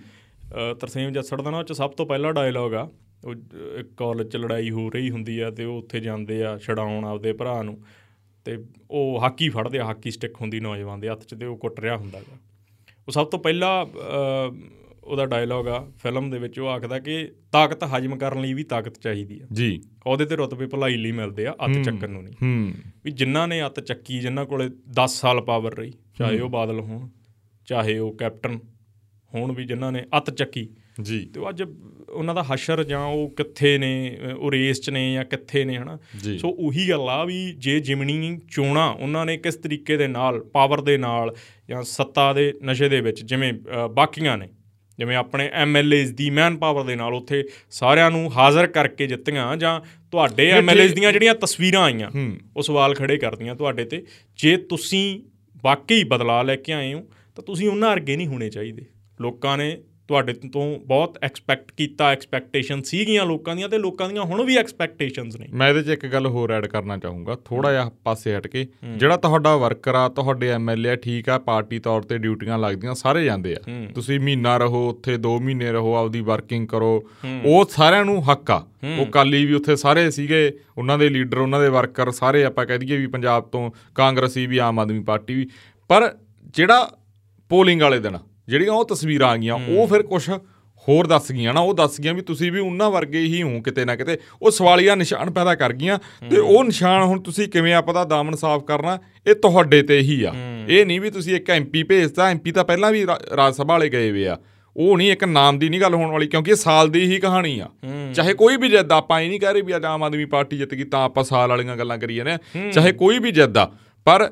Speaker 1: ਤਰਸੀਮ ਜੱਸੜ ਦਾ ਨਾ ਉਹ ਚ ਸਭ ਤੋਂ ਪਹਿਲਾ ਡਾਇਲੌਗ ਆ। ਉਹ ਇੱਕ ਕਾਲਜ ਚ ਲੜਾਈ ਹੋ ਰਹੀ ਹੁੰਦੀ ਆ ਤੇ ਉਹ ਉੱਥੇ ਜਾਂਦੇ ਆ ਛਡਾਉਣ ਆਪਦੇ ਭਰਾ ਨੂੰ। ਤੇ ਉਹ ਹਾਕੀ ਫੜਦੇ ਆ ਹਾਕੀ ਸਟਿਕ ਹੁੰਦੀ ਨੌਜਵਾਨ ਦੇ ਹੱਥ 'ਚ ਤੇ ਉਹ ਕੁੱਟ ਰਿਹਾ ਹੁੰਦਾਗਾ ਉਹ ਸਭ ਤੋਂ ਪਹਿਲਾ ਉਹਦਾ ਡਾਇਲੌਗ ਆ ਫਿਲਮ ਦੇ ਵਿੱਚ ਉਹ ਆਖਦਾ ਕਿ ਤਾਕਤ ਹਜਮ ਕਰਨ ਲਈ ਵੀ ਤਾਕਤ ਚਾਹੀਦੀ ਆ।
Speaker 2: ਜੀ।
Speaker 1: ਉਹਦੇ ਤੇ ਰਤਬੇ ਭਲਾਈ ਲਈ ਮਿਲਦੇ ਆ ਅੱਤ ਚੱਕਣ ਨੂੰ ਨਹੀਂ।
Speaker 2: ਹੂੰ।
Speaker 1: ਵੀ ਜਿਨ੍ਹਾਂ ਨੇ ਅੱਤ ਚੱਕੀ ਜਿਨ੍ਹਾਂ ਕੋਲੇ 10 ਸਾਲ ਪਾਵਰ ਰਹੀ ਚਾਹੇ ਉਹ ਬਾਦਲ ਹੋਣ ਚਾਹੇ ਉਹ ਕੈਪਟਨ ਹੋਣ ਵੀ ਜਿਨ੍ਹਾਂ ਨੇ ਅੱਤ ਚੱਕੀ।
Speaker 2: ਜੀ।
Speaker 1: ਤੇ ਅੱਜ ਉਹਨਾਂ ਦਾ ਹਸ਼ਰ ਜਾਂ ਉਹ ਕਿੱਥੇ ਨੇ ਉਹ ਰੇਸ 'ਚ ਨੇ ਜਾਂ ਕਿੱਥੇ ਨੇ ਹਨਾ? ਸੋ ਉਹੀ ਗੱਲ ਆ ਵੀ ਜੇ ਜਿਮਣੀ ਚੋਣਾ ਉਹਨਾਂ ਨੇ ਕਿਸ ਤਰੀਕੇ ਦੇ ਨਾਲ ਪਾਵਰ ਦੇ ਨਾਲ ਜਾਂ ਸੱਤਾ ਦੇ ਨਸ਼ੇ ਦੇ ਵਿੱਚ ਜਿਵੇਂ ਬਾਕੀਆਂ ਨੇ ਜਿਵੇਂ ਆਪਣੇ ਐਮਐਲਏਜ਼ ਦੀ ਮੈਨ ਪਾਵਰ ਦੇ ਨਾਲ ਉੱਥੇ ਸਾਰਿਆਂ ਨੂੰ ਹਾਜ਼ਰ ਕਰਕੇ ਜਿੱਤੀਆਂ ਜਾਂ ਤੁਹਾਡੇ ਐਮਐਲਏਜ਼ ਦੀਆਂ ਜਿਹੜੀਆਂ ਤਸਵੀਰਾਂ ਆਈਆਂ ਉਹ ਸਵਾਲ ਖੜੇ ਕਰਦੀਆਂ ਤੁਹਾਡੇ ਤੇ। ਜੇ ਤੁਸੀਂ ਵਾਕਈ ਬਦਲਾ ਲੈ ਕੇ ਆਏ ਹੋ ਤਾਂ ਤੁਸੀਂ ਉਹਨਾਂ ਵਰਗੇ ਨਹੀਂ ਹੋਣੇ ਚਾਹੀਦੇ। ਲੋਕਾਂ ਨੇ ਤੁਹਾਡੇ ਤੋਂ ਬਹੁਤ ਐਕਸਪੈਕਟ ਕੀਤਾ ਐਕਸਪੈਕਟੇਸ਼ਨ ਸੀਗੀਆਂ ਲੋਕਾਂ ਦੀਆਂ ਤੇ ਲੋਕਾਂ ਦੀਆਂ ਹੁਣ ਵੀ ਐਕਸਪੈਕਟੇਸ਼ਨਸ ਨੇ।
Speaker 2: ਮੈਂ ਇਹਦੇ 'ਚ ਇੱਕ ਗੱਲ ਹੋਰ ਐਡ ਕਰਨਾ ਚਾਹੂੰਗਾ। ਥੋੜਾ ਜਿਹਾ ਪਾਸੇ ਹਟ ਕੇ ਜਿਹੜਾ ਤੁਹਾਡਾ ਵਰਕਰ ਆ ਤੁਹਾਡੇ ਐਮਐਲਏ ਠੀਕ ਆ ਪਾਰਟੀ ਤੌਰ ਤੇ ਡਿਊਟੀਆਂ ਲੱਗਦੀਆਂ ਸਾਰੇ ਜਾਂਦੇ ਆ। ਤੁਸੀਂ ਮਹੀਨਾ ਰਹੋ ਉੱਥੇ 2 ਮਹੀਨੇ ਰਹੋ ਆਪਦੀ ਵਰਕਿੰਗ ਕਰੋ ਉਹ ਸਾਰਿਆਂ ਨੂੰ ਹੱਕ ਆ। ਉਹ ਕਾਲੀ ਵੀ ਉੱਥੇ ਸਾਰੇ ਸੀਗੇ ਉਹਨਾਂ ਦੇ ਲੀਡਰ ਉਹਨਾਂ ਦੇ ਵਰਕਰ ਸਾਰੇ ਆਪਾਂ ਕਹਿ ਦਈਏ ਵੀ ਪੰਜਾਬ ਤੋਂ ਕਾਂਗਰਸੀ ਵੀ ਆਮ ਆਦਮੀ ਪਾਰਟੀ ਵੀ। ਪਰ ਜਿਹੜਾ ਪੋਲਿੰਗ ਵਾਲੇ ਦਿਨ ਜਿਹੜੀਆਂ ਉਹ ਤਸਵੀਰਾਂ ਆ ਗਈਆਂ ਉਹ ਫਿਰ ਕੁਝ ਹੋਰ ਦੱਸ ਗਈਆਂ। ਨਾ ਉਹ ਦੱਸ ਗਈਆਂ ਵੀ ਤੁਸੀਂ ਵੀ ਉਹਨਾਂ ਵਰਗੇ ਹੀ ਹੋ ਕਿਤੇ ਨਾ ਕਿਤੇ। ਉਹ ਸਵਾਲੀਆ ਨਿਸ਼ਾਨ ਪੈਦਾ ਕਰ ਗਈਆਂ ਤੇ ਉਹ ਨਿਸ਼ਾਨ ਹੁਣ ਤੁਸੀਂ ਕਿਵੇਂ ਆਪਾਂ ਦਾ ਦਾਮਨ ਸਾਫ਼ ਕਰਨਾ ਇਹ ਤੁਹਾਡੇ ਤੇ ਹੀ ਆ। ਇਹ ਨਹੀਂ ਵੀ ਤੁਸੀਂ ਇੱਕ ਐਮਪੀ ਭੇਜਦਾ ਐਮਪੀ ਤਾਂ ਪਹਿਲਾਂ ਵੀ ਰਾਜ ਸਭਾ ਵਾਲੇ ਗਏ ਵੇ ਆ। ਉਹ ਨਹੀਂ ਇੱਕ ਨਾਮ ਦੀ ਨਹੀਂ ਗੱਲ ਹੋਣ ਵਾਲੀ ਕਿਉਂਕਿ ਇਹ ਸਾਲ ਦੀ ਹੀ ਕਹਾਣੀ ਆ। ਚਾਹੇ ਕੋਈ ਵੀ ਜਿੱਦ ਆਪਾਂ ਇਹ ਨਹੀਂ ਕਹਿ ਰਹੇ ਵੀ ਆਮ ਆਦਮੀ ਪਾਰਟੀ ਜਿੱਤ ਗਈ ਤਾਂ ਆਪਾਂ ਸਾਲ ਵਾਲੀਆਂ ਗੱਲਾਂ ਕਰੀ ਜਾਂਦੇ ਆ। ਚਾਹੇ ਕੋਈ ਵੀ ਜਿੱਦ ਆ ਪਰ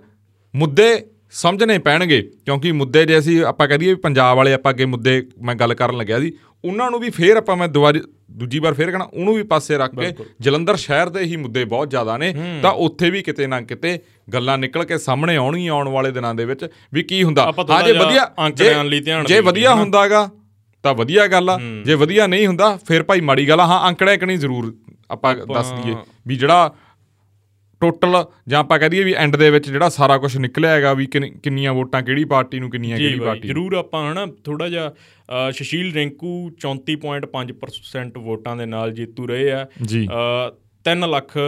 Speaker 2: ਮੁੱਦੇ ਸਮਝਣੇ ਪੈਣਗੇ ਕਿਉਂਕਿ ਮੁੱਦੇ ਜੇ ਅਸੀਂ ਆਪਾਂ ਕਹਦੀਏ ਵੀ ਪੰਜਾਬ ਵਾਲੇ ਆਪਾਂ ਅੱਗੇ ਮੁੱਦੇ ਮੈਂ ਗੱਲ ਕਰਨ ਲੱਗਿਆ ਸੀ ਉਹਨਾਂ ਨੂੰ ਵੀ ਫੇਰ ਆਪਾਂ ਮੈਂ ਦੁਬਾਰਾ ਦੂਜੀ ਵਾਰ ਫੇਰ ਕਹਣਾ ਉਹਨੂੰ ਵੀ ਪਾਸੇ ਰੱਖ ਕੇ ਜਲੰਧਰ ਸ਼ਹਿਰ ਦੇ ਹੀ ਮੁੱਦੇ ਬਹੁਤ ਜ਼ਿਆਦਾ ਨੇ ਤਾਂ ਉੱਥੇ ਵੀ ਕਿਤੇ ਨਾ ਕਿਤੇ ਗੱਲਾਂ ਨਿਕਲ ਕੇ ਸਾਹਮਣੇ ਆਉਣਗੀਆਂ ਆਉਣ ਵਾਲੇ ਦਿਨਾਂ ਦੇ ਵਿੱਚ ਵੀ ਕੀ ਹੁੰਦਾ।
Speaker 1: ਹਾਂ ਜੇ ਵਧੀਆ
Speaker 2: ਜੇ ਵਧੀਆ ਹੁੰਦਾਗਾ ਤਾਂ ਵਧੀਆ ਗੱਲ ਆ। ਜੇ ਵਧੀਆ ਨਹੀਂ ਹੁੰਦਾ ਫਿਰ ਭਾਈ ਮਾੜੀ ਗੱਲ ਆ। ਹਾਂ ਅੰਕੜਾ ਨਹੀਂ ਜ਼ਰੂਰ ਆਪਾਂ ਦੱਸ ਦਈਏ ਵੀ ਜਿਹੜਾ ਟੋਟਲ ਜਾਂ ਆਪਾਂ ਕਹ ਦਈਏ ਵੀ ਐਂਡ ਦੇ ਵਿੱਚ ਜਿਹੜਾ ਸਾਰਾ ਕੁਝ ਨਿਕਲਿਆ ਹੈਗਾ ਵੀ ਕਿੰਨੀਆਂ ਵੋਟਾਂ ਕਿਹੜੀ ਪਾਰਟੀ ਨੂੰ ਕਿੰਨੀਆਂ ਕਿਹੜੀ ਪਾਰਟੀ
Speaker 1: ਜਰੂਰ ਆਪਾਂ ਹਨਾ ਥੋੜਾ ਜਿਹਾ ਸ਼ਸ਼ੀਲ ਰਿੰਕੂ 34.5% ਵੋਟਾਂ ਦੇ ਨਾਲ ਜੇਤੂ ਰਹੇ ਆ।
Speaker 2: ਜੀ।
Speaker 1: 3 ਲੱਖ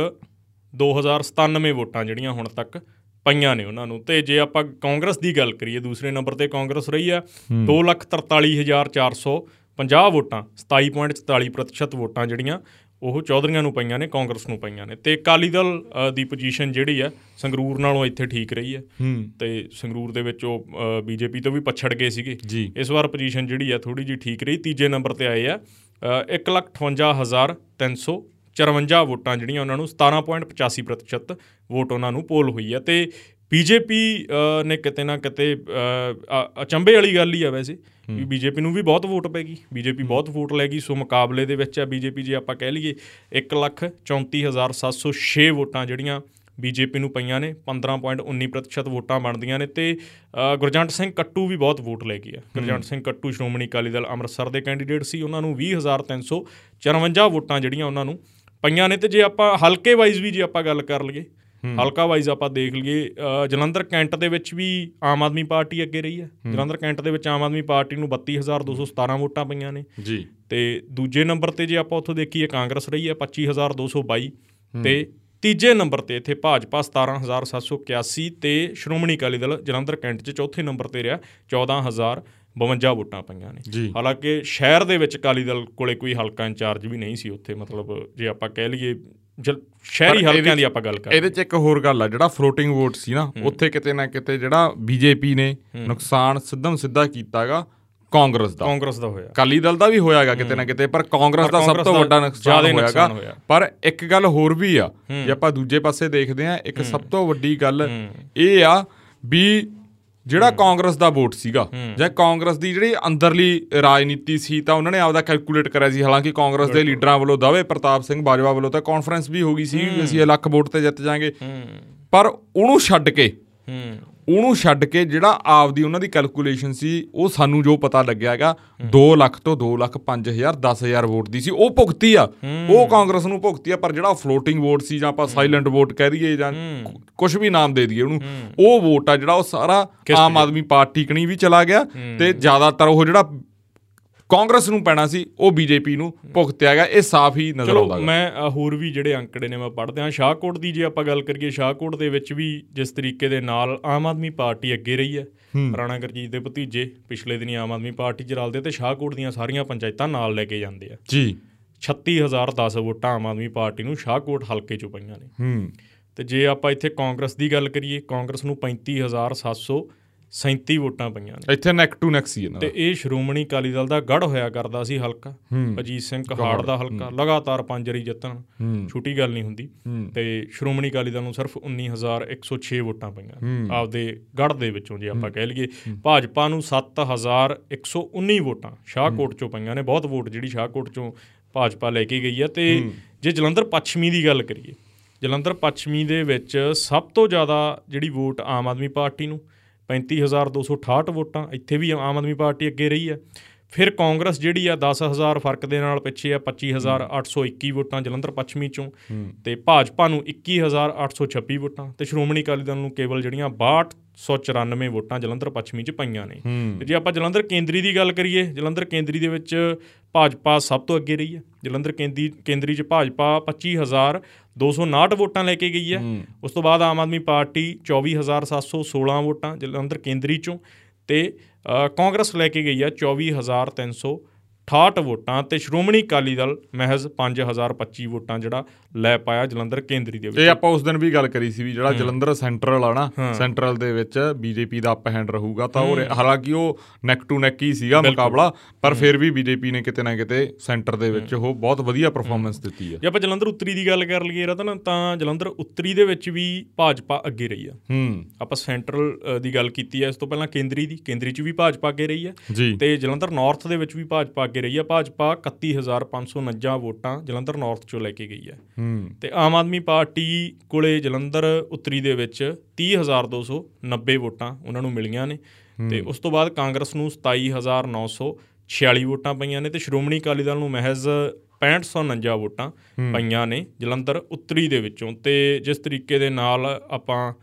Speaker 1: 2097 ਵੋਟਾਂ ਜਿਹੜੀਆਂ ਹੁਣ ਤੱਕ ਪਈਆਂ ਨੇ ਉਹਨਾਂ ਨੂੰ। ਤੇ ਜੇ ਆਪਾਂ ਕਾਂਗਰਸ ਦੀ ਗੱਲ ਕਰੀਏ ਦੂਸਰੇ ਨੰਬਰ ਤੇ ਕਾਂਗਰਸ ਰਹੀ ਆ 2,43,450 ਵੋਟਾਂ 27.44% ਵੋਟਾਂ ਜਿਹੜੀਆਂ ਉਹ ਚੌਧਰੀਆਂ ਨੂੰ ਪਈਆਂ ਨੇ ਕਾਂਗਰਸ ਨੂੰ ਪਈਆਂ ਨੇ। ਤੇ ਅਕਾਲੀ ਦਲ ਦੀ ਪੋਜੀਸ਼ਨ ਜਿਹੜੀ ਆ ਸੰਗਰੂਰ ਨਾਲੋਂ ਇੱਥੇ ਠੀਕ ਰਹੀ ਹੈ। ਤੇ ਸੰਗਰੂਰ ਦੇ ਵਿੱਚ ਉਹ ਬੀਜੇਪੀ ਤੋਂ ਵੀ ਪਛੜ ਗਏ ਸੀਗੇ। ਇਸ ਵਾਰ ਪੋਜੀਸ਼ਨ ਜਿਹੜੀ ਆ ਥੋੜੀ ਜੀ ਠੀਕ ਰਹੀ। ਤੀਜੇ ਨੰਬਰ ਤੇ ਆਏ ਆ 158354 ਵੋਟਾਂ ਜਿਹੜੀਆਂ ਉਹਨਾਂ ਨੂੰ 17.85% ਵੋਟ ਉਹਨਾਂ ਨੂੰ ਪੋਲ ਹੋਈ ਆ। ਤੇ ਬੀਜੇਪੀ ਨੇ ਕਿਤੇ ਨਾ ਕਿਤੇ ਅਚੰਬੇ ਵਾਲੀ ਗੱਲ ਹੀ ਆ ਵੈਸੇ ਵੀ ਬੀਜੇਪੀ ਨੂੰ ਵੀ ਬਹੁਤ ਵੋਟ ਪੈਗੀ ਬੀਜੇਪੀ ਬਹੁਤ ਵੋਟ ਲੈ ਗਈ ਸੋ ਮੁਕਾਬਲੇ ਦੇ ਵਿੱਚ ਆ ਬੀਜੇਪੀ ਜੇ ਆਪਾਂ ਕਹਿ ਲਈਏ 134706 ਵੋਟਾਂ ਜਿਹੜੀਆਂ ਬੀਜੇਪੀ ਨੂੰ ਪਈਆਂ ਨੇ 15.19% ਵੋਟਾਂ ਬਣਦੀਆਂ ਨੇ ਤੇ ਗੁਰਜੰਟ ਸਿੰਘ ਕੱਟੂ ਵੀ ਬਹੁਤ ਵੋਟ ਲੈ ਗਏ ਆ। ਗੁਰਜੰਟ ਸਿੰਘ ਕੱਟੂ ਸ਼੍ਰੋਮਣੀ ਅਕਾਲੀ ਦਲ ਅੰਮ੍ਰਿਤਸਰ ਦੇ ਕੈਂਡੀਡੇਟ ਸੀ ਉਹਨਾਂ ਨੂੰ 20354 ਵੋਟਾਂ ਜਿਹੜੀਆਂ ਉਹਨਾਂ ਨੂੰ ਪਈਆਂ ਨੇ ਤੇ ਜੇ ਆਪਾਂ ਹਲਕੇ ਵਾਈਜ਼ ਵੀ ਜੇ ਆਪਾਂ ਗੱਲ ਕਰ ਲਈਏ ਹਲਕਾ ਵਾਈਜ਼ ਆਪਾਂ ਦੇਖ ਲਈਏ ਜਲੰਧਰ ਕੈਂਟ ਦੇ ਵਿੱਚ ਵੀ ਆਮ ਆਦਮੀ ਪਾਰਟੀ ਅੱਗੇ ਰਹੀ ਹੈ। ਜਲੰਧਰ ਕੈਂਟ ਦੇ ਵਿੱਚ ਆਮ ਆਦਮੀ ਪਾਰਟੀ ਨੂੰ 32217 ਵੋਟਾਂ ਪਈਆਂ ਨੇ।
Speaker 2: ਜੀ।
Speaker 1: ਤੇ ਦੂਜੇ ਨੰਬਰ ਤੇ ਜੇ ਆਪਾਂ ਉੱਥੋਂ ਦੇਖੀਏ ਕਾਂਗਰਸ ਰਹੀ ਹੈ 25222 ਤੇ ਤੀਜੇ ਨੰਬਰ ਤੇ ਇੱਥੇ ਭਾਜਪਾ 17781 ਤੇ ਸ਼੍ਰੋਮਣੀ ਅਕਾਲੀ ਦਲ ਜਲੰਧਰ ਕੈਂਟ 'ਚ ਚੌਥੇ ਨੰਬਰ ਤੇ ਰਿਹਾ 14052 ਵੋਟਾਂ ਪਈਆਂ ਨੇ। ਹਾਲਾਂਕਿ ਸ਼ਹਿਰ ਦੇ ਵਿੱਚ ਅਕਾਲੀ ਦਲ ਕੋਲੇ ਕੋਈ ਹਲਕਾ ਇੰਚਾਰਜ ਵੀ ਨਹੀਂ ਸੀ ਉੱਥੇ ਮਤਲਬ ਜੇ ਆਪਾਂ ਕਹਿ ਲਈਏ ਸ਼ਹਿਰੀ ਹਲਕਿਆਂ ਦੀ ਆਪਾਂ ਗੱਲ ਕਰ
Speaker 2: ਇਹਦੇ 'ਚ ਇੱਕ ਹੋਰ ਗੱਲ ਆ ਜਿਹੜਾ ਫਲੋਟਿੰਗ ਵੋਟ ਸੀ ਨਾ ਉੱਥੇ ਕਿਤੇ ਨਾ ਕਿਤੇ ਜਿਹੜਾ ਬੀਜੇਪੀ ਨੇ ਨੁਕਸਾਨ ਸਿੱਧਮ ਸਿੱਧਾ ਕੀਤਾਗਾ ਕਾਂਗਰਸ ਦਾ।
Speaker 1: ਕਾਂਗਰਸ ਦਾ ਹੋਇਆ।
Speaker 2: ਕਾਲੀ ਦਲ ਦਾ ਵੀ ਹੋਇਆਗਾ ਕਿਤੇ ਨਾ ਕਿਤੇ ਪਰ ਕਾਂਗਰਸ ਦਾ ਸਭ ਤੋਂ ਵੱਡਾ ਨੁਕਸਾਨ ਹੋਇਆਗਾ। ਪਰ ਇੱਕ ਗੱਲ ਹੋਰ ਵੀ ਆ ਜੇ ਆਪਾਂ ਦੂਜੇ ਪਾਸੇ ਦੇਖਦੇ ਆ ਇੱਕ ਸਭ ਤੋਂ ਵੱਡੀ ਗੱਲ ਇਹ ਆ ਵੀ ਜਿਹੜਾ ਕਾਂਗਰਸ ਦਾ ਵੋਟ ਸੀਗਾ ਜਾਂ ਕਾਂਗਰਸ ਦੀ ਜਿਹੜੀ ਅੰਦਰਲੀ ਰਾਜਨੀਤੀ ਸੀ ਤਾਂ ਉਹਨਾਂ ਨੇ ਆਪਦਾ ਕੈਲਕੂਲੇਟ ਕਰਿਆ ਸੀ। ਹਾਲਾਂਕਿ ਕਾਂਗਰਸ ਦੇ ਲੀਡਰਾਂ ਵੱਲੋਂ ਦਾਵੇ ਪ੍ਰਤਾਪ ਸਿੰਘ ਬਾਜਵਾ ਵੱਲੋਂ ਤਾਂ ਕਾਨਫਰੰਸ ਵੀ ਹੋ ਗਈ ਸੀ ਅਸੀਂ ਲੱਖ ਵੋਟ ਤੇ ਜਿੱਤ ਜਾਾਂਗੇ। ਪਰ ਉਹਨੂੰ ਛੱਡ ਕੇ ਉਹਨੂੰ ਛੱਡ ਕੇ ਜਿਹੜਾ ਆਪਦੀ ਉਹਨਾਂ ਦੀ ਕੈਲਕੂਲੇਸ਼ਨ ਸੀ ਉਹ ਸਾਨੂੰ ਜੋ ਪਤਾ ਲੱਗਿਆ ਹੈਗਾ 2 ਲੱਖ ਤੋਂ 2 ਲੱਖ 5000 10000 ਵੋਟ ਦੀ ਸੀ। ਉਹ ਭੁਗਤੀ ਆ। ਉਹ ਕਾਂਗਰਸ ਨੂੰ ਭੁਗਤੀ ਆ ਪਰ ਜਿਹੜਾ ਫਲੋਟਿੰਗ ਵੋਟ ਸੀ ਜਾਂ ਆਪਾਂ ਸਾਇਲੈਂਟ ਵੋਟ ਕਹਿ ਦਈਏ ਜਾਂ ਕੁਝ ਵੀ ਨਾਮ ਦੇ ਦਈਏ ਉਹਨੂੰ ਉਹ ਵੋਟ ਆ ਜਿਹੜਾ ਉਹ ਸਾਰਾ ਆਮ ਆਦਮੀ ਪਾਰਟੀ ਕਣੀ ਵੀ ਚਲਾ ਗਿਆ ਤੇ ਜ਼ਿਆਦਾਤਰ ਉਹ ਜਿਹੜਾ ਕਾਂਗਰਸ ਨੂੰ ਪੈਣਾ ਸੀ ਉਹ ਬੀਜੇਪੀ ਨੂੰ ਭੁਗਤਿਆ ਗਿਆ ਇਹ ਸਾਫ਼ ਹੀ ਨਜ਼ਰ ਆਉਂਦਾ ਹੈ
Speaker 1: ਮੈਂ ਹੋਰ ਵੀ ਜਿਹੜੇ ਅੰਕੜੇ ਨੇ ਮੈਂ ਪੜ੍ਹਦੇ ਹਾਂ। ਸ਼ਾਹਕੋਟ ਦੀ ਜੇ ਆਪਾਂ ਗੱਲ ਕਰੀਏ ਸ਼ਾਹਕੋਟ ਦੇ ਵਿੱਚ ਵੀ ਜਿਸ ਤਰੀਕੇ ਦੇ ਨਾਲ ਆਮ ਆਦਮੀ ਪਾਰਟੀ ਅੱਗੇ ਰਹੀ ਹੈ ਰਾਣਾ ਗਰਜੀਤ ਦੇ ਭਤੀਜੇ ਪਿਛਲੇ ਦਿਨੀ ਆਮ ਆਦਮੀ ਪਾਰਟੀ ਚ ਰਲਦੇ ਤੇ ਸ਼ਾਹਕੋਟ ਦੀਆਂ ਸਾਰੀਆਂ ਪੰਚਾਇਤਾਂ ਨਾਲ ਲੈ ਕੇ ਜਾਂਦੇ ਆ।
Speaker 2: ਜੀ।
Speaker 1: 36010 ਵੋਟਾਂ ਆਮ ਆਦਮੀ ਪਾਰਟੀ ਨੂੰ ਸ਼ਾਹਕੋਟ ਹਲਕੇ ਚੋਂ ਪਈਆਂ ਨੇ।
Speaker 2: ਹੂੰ।
Speaker 1: ਤੇ ਜੇ ਆਪਾਂ ਇੱਥੇ ਕਾਂਗਰਸ ਦੀ ਗੱਲ ਕਰੀਏ ਕਾਂਗਰਸ ਨੂੰ 35700 37 ਵੋਟਾਂ ਪਈਆਂ
Speaker 2: ਨੇ। ਇੱਥੇ ਨੈਕ ਟੂ ਨੈਕ ਸੀ ਇਹਨਾਂ
Speaker 1: ਤੇ ਇਹ ਸ਼੍ਰੋਮਣੀ ਅਕਾਲੀ ਦਲ ਦਾ ਗੜ ਹੋਇਆ ਕਰਦਾ ਸੀ ਹਲਕਾ। ਅਜੀਤ ਸਿੰਘ ਕਹਾੜ ਦਾ ਹਲਕਾ। ਲਗਾਤਾਰ ਪੰਜ ਰੀ ਜਿੱਤਣ ਛੋਟੀ ਗੱਲ ਨਹੀਂ ਹੁੰਦੀ। ਤੇ ਸ਼੍ਰੋਮਣੀ ਅਕਾਲੀ ਦਲ ਨੂੰ ਸਿਰਫ 19106 ਵੋਟਾਂ ਪਈਆਂ। ਆਪਦੇ ਗੜ ਦੇ ਵਿੱਚੋਂ ਜੇ ਆਪਾਂ ਕਹਿ ਲਈਏ ਭਾਜਪਾ ਨੂੰ 7119 ਵੋਟਾਂ ਸ਼ਾਹਕੋਟ ਚੋਂ ਪਈਆਂ ਨੇ। ਬਹੁਤ ਵੋਟ ਜਿਹੜੀ ਸ਼ਾਹਕੋਟ ਚੋਂ ਭਾਜਪਾ ਲੈ ਕੇ ਗਈ ਹੈ ਤੇ ਜੇ ਜਲੰਧਰ ਪੱਛਮੀ ਦੀ ਗੱਲ ਕਰੀਏ ਜਲੰਧਰ ਪੱਛਮੀ ਦੇ ਵਿੱਚ ਸਭ ਤੋਂ ਜ਼ਿਆਦਾ ਜਿਹੜੀ ਵੋਟ ਆਮ ਆਦਮੀ ਪਾਰਟੀ ਨੂੰ 35268 ਵੋਟਾਂ ਇੱਥੇ ਵੀ ਆਮ ਆਦਮੀ ਪਾਰਟੀ ਅੱਗੇ ਰਹੀ ਹੈ। ਫਿਰ ਕਾਂਗਰਸ ਜਿਹੜੀ ਆ 10000 ਫ਼ਰਕ ਦੇ ਨਾਲ ਪਿੱਛੇ ਆ 25821 ਵੋਟਾਂ ਜਲੰਧਰ ਪੱਛਮੀ ਚੋਂ ਤੇ ਭਾਜਪਾ ਨੂੰ 21826 ਵੋਟਾਂ ਤੇ ਸ਼੍ਰੋਮਣੀ ਅਕਾਲੀ ਦਲ ਨੂੰ ਕੇਵਲ ਜਿਹੜੀਆਂ 6294 ਵੋਟਾਂ ਜਲੰਧਰ ਪੱਛਮੀ ਚ ਪਈਆਂ ਨੇ। ਤੇ ਜੇ ਆਪਾਂ ਜਲੰਧਰ ਕੇਂਦਰੀ ਦੀ ਗੱਲ ਕਰੀਏ ਜਲੰਧਰ ਕੇਂਦਰੀ ਦੇ ਵਿੱਚ ਭਾਜਪਾ ਸਭ ਤੋਂ ਅੱਗੇ ਰਹੀ ਹੈ। ਜਲੰਧਰ ਕੇਂਦਰੀ ਕੇਂਦਰੀ ਚ ਭਾਜਪਾ 25259 ਵੋਟਾਂ ਲੈ ਕੇ ਗਈ ਹੈ। ਉਸ ਤੋਂ ਬਾਅਦ ਆਮ ਆਦਮੀ ਪਾਰਟੀ 24716 ਵੋਟਾਂ ਜਲੰਧਰ ਕੇਂਦਰੀ ਚੋਂ ਤੇ ਕਾਂਗਰਸ ਲੈ ਕੇ ਗਈ ਆ 24300 68 ਵੋਟਾਂ ਤੇ ਸ਼੍ਰੋਮਣੀ ਅਕਾਲੀ ਦਲ ਮਹਿਜ਼ 5025 ਵੋਟਾਂ ਜਿਹੜਾ ਲੈ ਪਾਇਆ ਜਲੰਧਰ ਕੇਂਦਰੀ ਦੇ ਵਿੱਚ।
Speaker 2: ਇਹ ਆਪਾਂ ਉਸ ਦਿਨ ਵੀ ਗੱਲ ਕਰੀ ਸੀ ਵੀ ਜਿਹੜਾ ਜਲੰਧਰ ਸੈਂਟਰਲ ਆ ਨਾ ਸੈਂਟਰਲ ਦੇ ਵਿੱਚ ਬੀਜੇਪੀ ਦਾ ਅਪ ਹੈਂਡ ਰਹੂਗਾ ਤਾਂ ਉਹ ਹਾਲਾਂਕਿ ਉਹ ਨੈਕ ਟੂ ਨੈਕ ਹੀ ਸੀਗਾ ਮੁਕਾਬਲਾ ਪਰ ਫਿਰ ਵੀ ਬੀਜੇਪੀ ਨੇ ਕਿਤੇ ਨਾ ਕਿਤੇ ਸੈਂਟਰ ਦੇ ਵਿੱਚ ਉਹ ਬਹੁਤ ਵਧੀਆ ਪਰਫਾਰਮੈਂਸ ਦਿੱਤੀ ਹੈ
Speaker 1: ਜੇ ਆਪਾਂ ਜਲੰਧਰ ਉੱਤਰੀ ਦੀ ਗੱਲ ਕਰ ਲਈਏ ਰਤਨ ਤਾਂ ਜਲੰਧਰ ਉੱਤਰੀ ਦੇ ਵਿੱਚ ਵੀ ਭਾਜਪਾ ਅੱਗੇ ਰਹੀ ਆ।
Speaker 2: ਹੂੰ।
Speaker 1: ਆਪਾਂ ਸੈਂਟਰਲ ਦੀ ਗੱਲ ਕੀਤੀ ਹੈ ਇਸ ਤੋਂ ਪਹਿਲਾਂ ਕੇਂਦਰੀ ਦੀ ਕੇਂਦਰੀ 'ਚ ਵੀ ਭਾਜਪਾ ਅੱਗੇ ਰਹੀ ਹੈ
Speaker 2: ਤੇ
Speaker 1: ਜਲੰਧਰ ਨਾਰਥ ਦੇ ਵਿੱਚ ਵੀ ਭਾਜਪਾ ਅੱਗੇ ਰਹੀ ਹੈ ਭਾਜਪਾ 31549 ਵੋਟਾਂ ਜਲੰਧਰ ਨਾਰਥ 'ਚੋਂ ਲੈ ਕੇ ਗਈ
Speaker 2: ਹੂੰ।
Speaker 1: ਤੇ ਆਮ ਆਦਮੀ ਪਾਰਟੀ ਕੋਲੇ ਜਲੰਧਰ ਉੱਤਰੀ ਦੇ ਵਿੱਚ 30290 ਵੋਟਾਂ ਉਹਨਾਂ ਨੂੰ ਮਿਲੀਆਂ ਨੇ। ਤੇ ਉਸ ਤੋਂ ਬਾਅਦ ਕਾਂਗਰਸ ਨੂੰ 27946 ਵੋਟਾਂ ਪਈਆਂ ਨੇ ਤੇ ਸ਼੍ਰੋਮਣੀ ਅਕਾਲੀ ਦਲ ਨੂੰ ਮਹਿਜ਼ 6549 ਵੋਟਾਂ ਪਈਆਂ ਨੇ ਜਲੰਧਰ ਉੱਤਰੀ ਦੇ ਵਿੱਚੋਂ। ਤੇ ਜਿਸ ਤਰੀਕੇ ਦੇ ਨਾਲ ਆਪਾਂ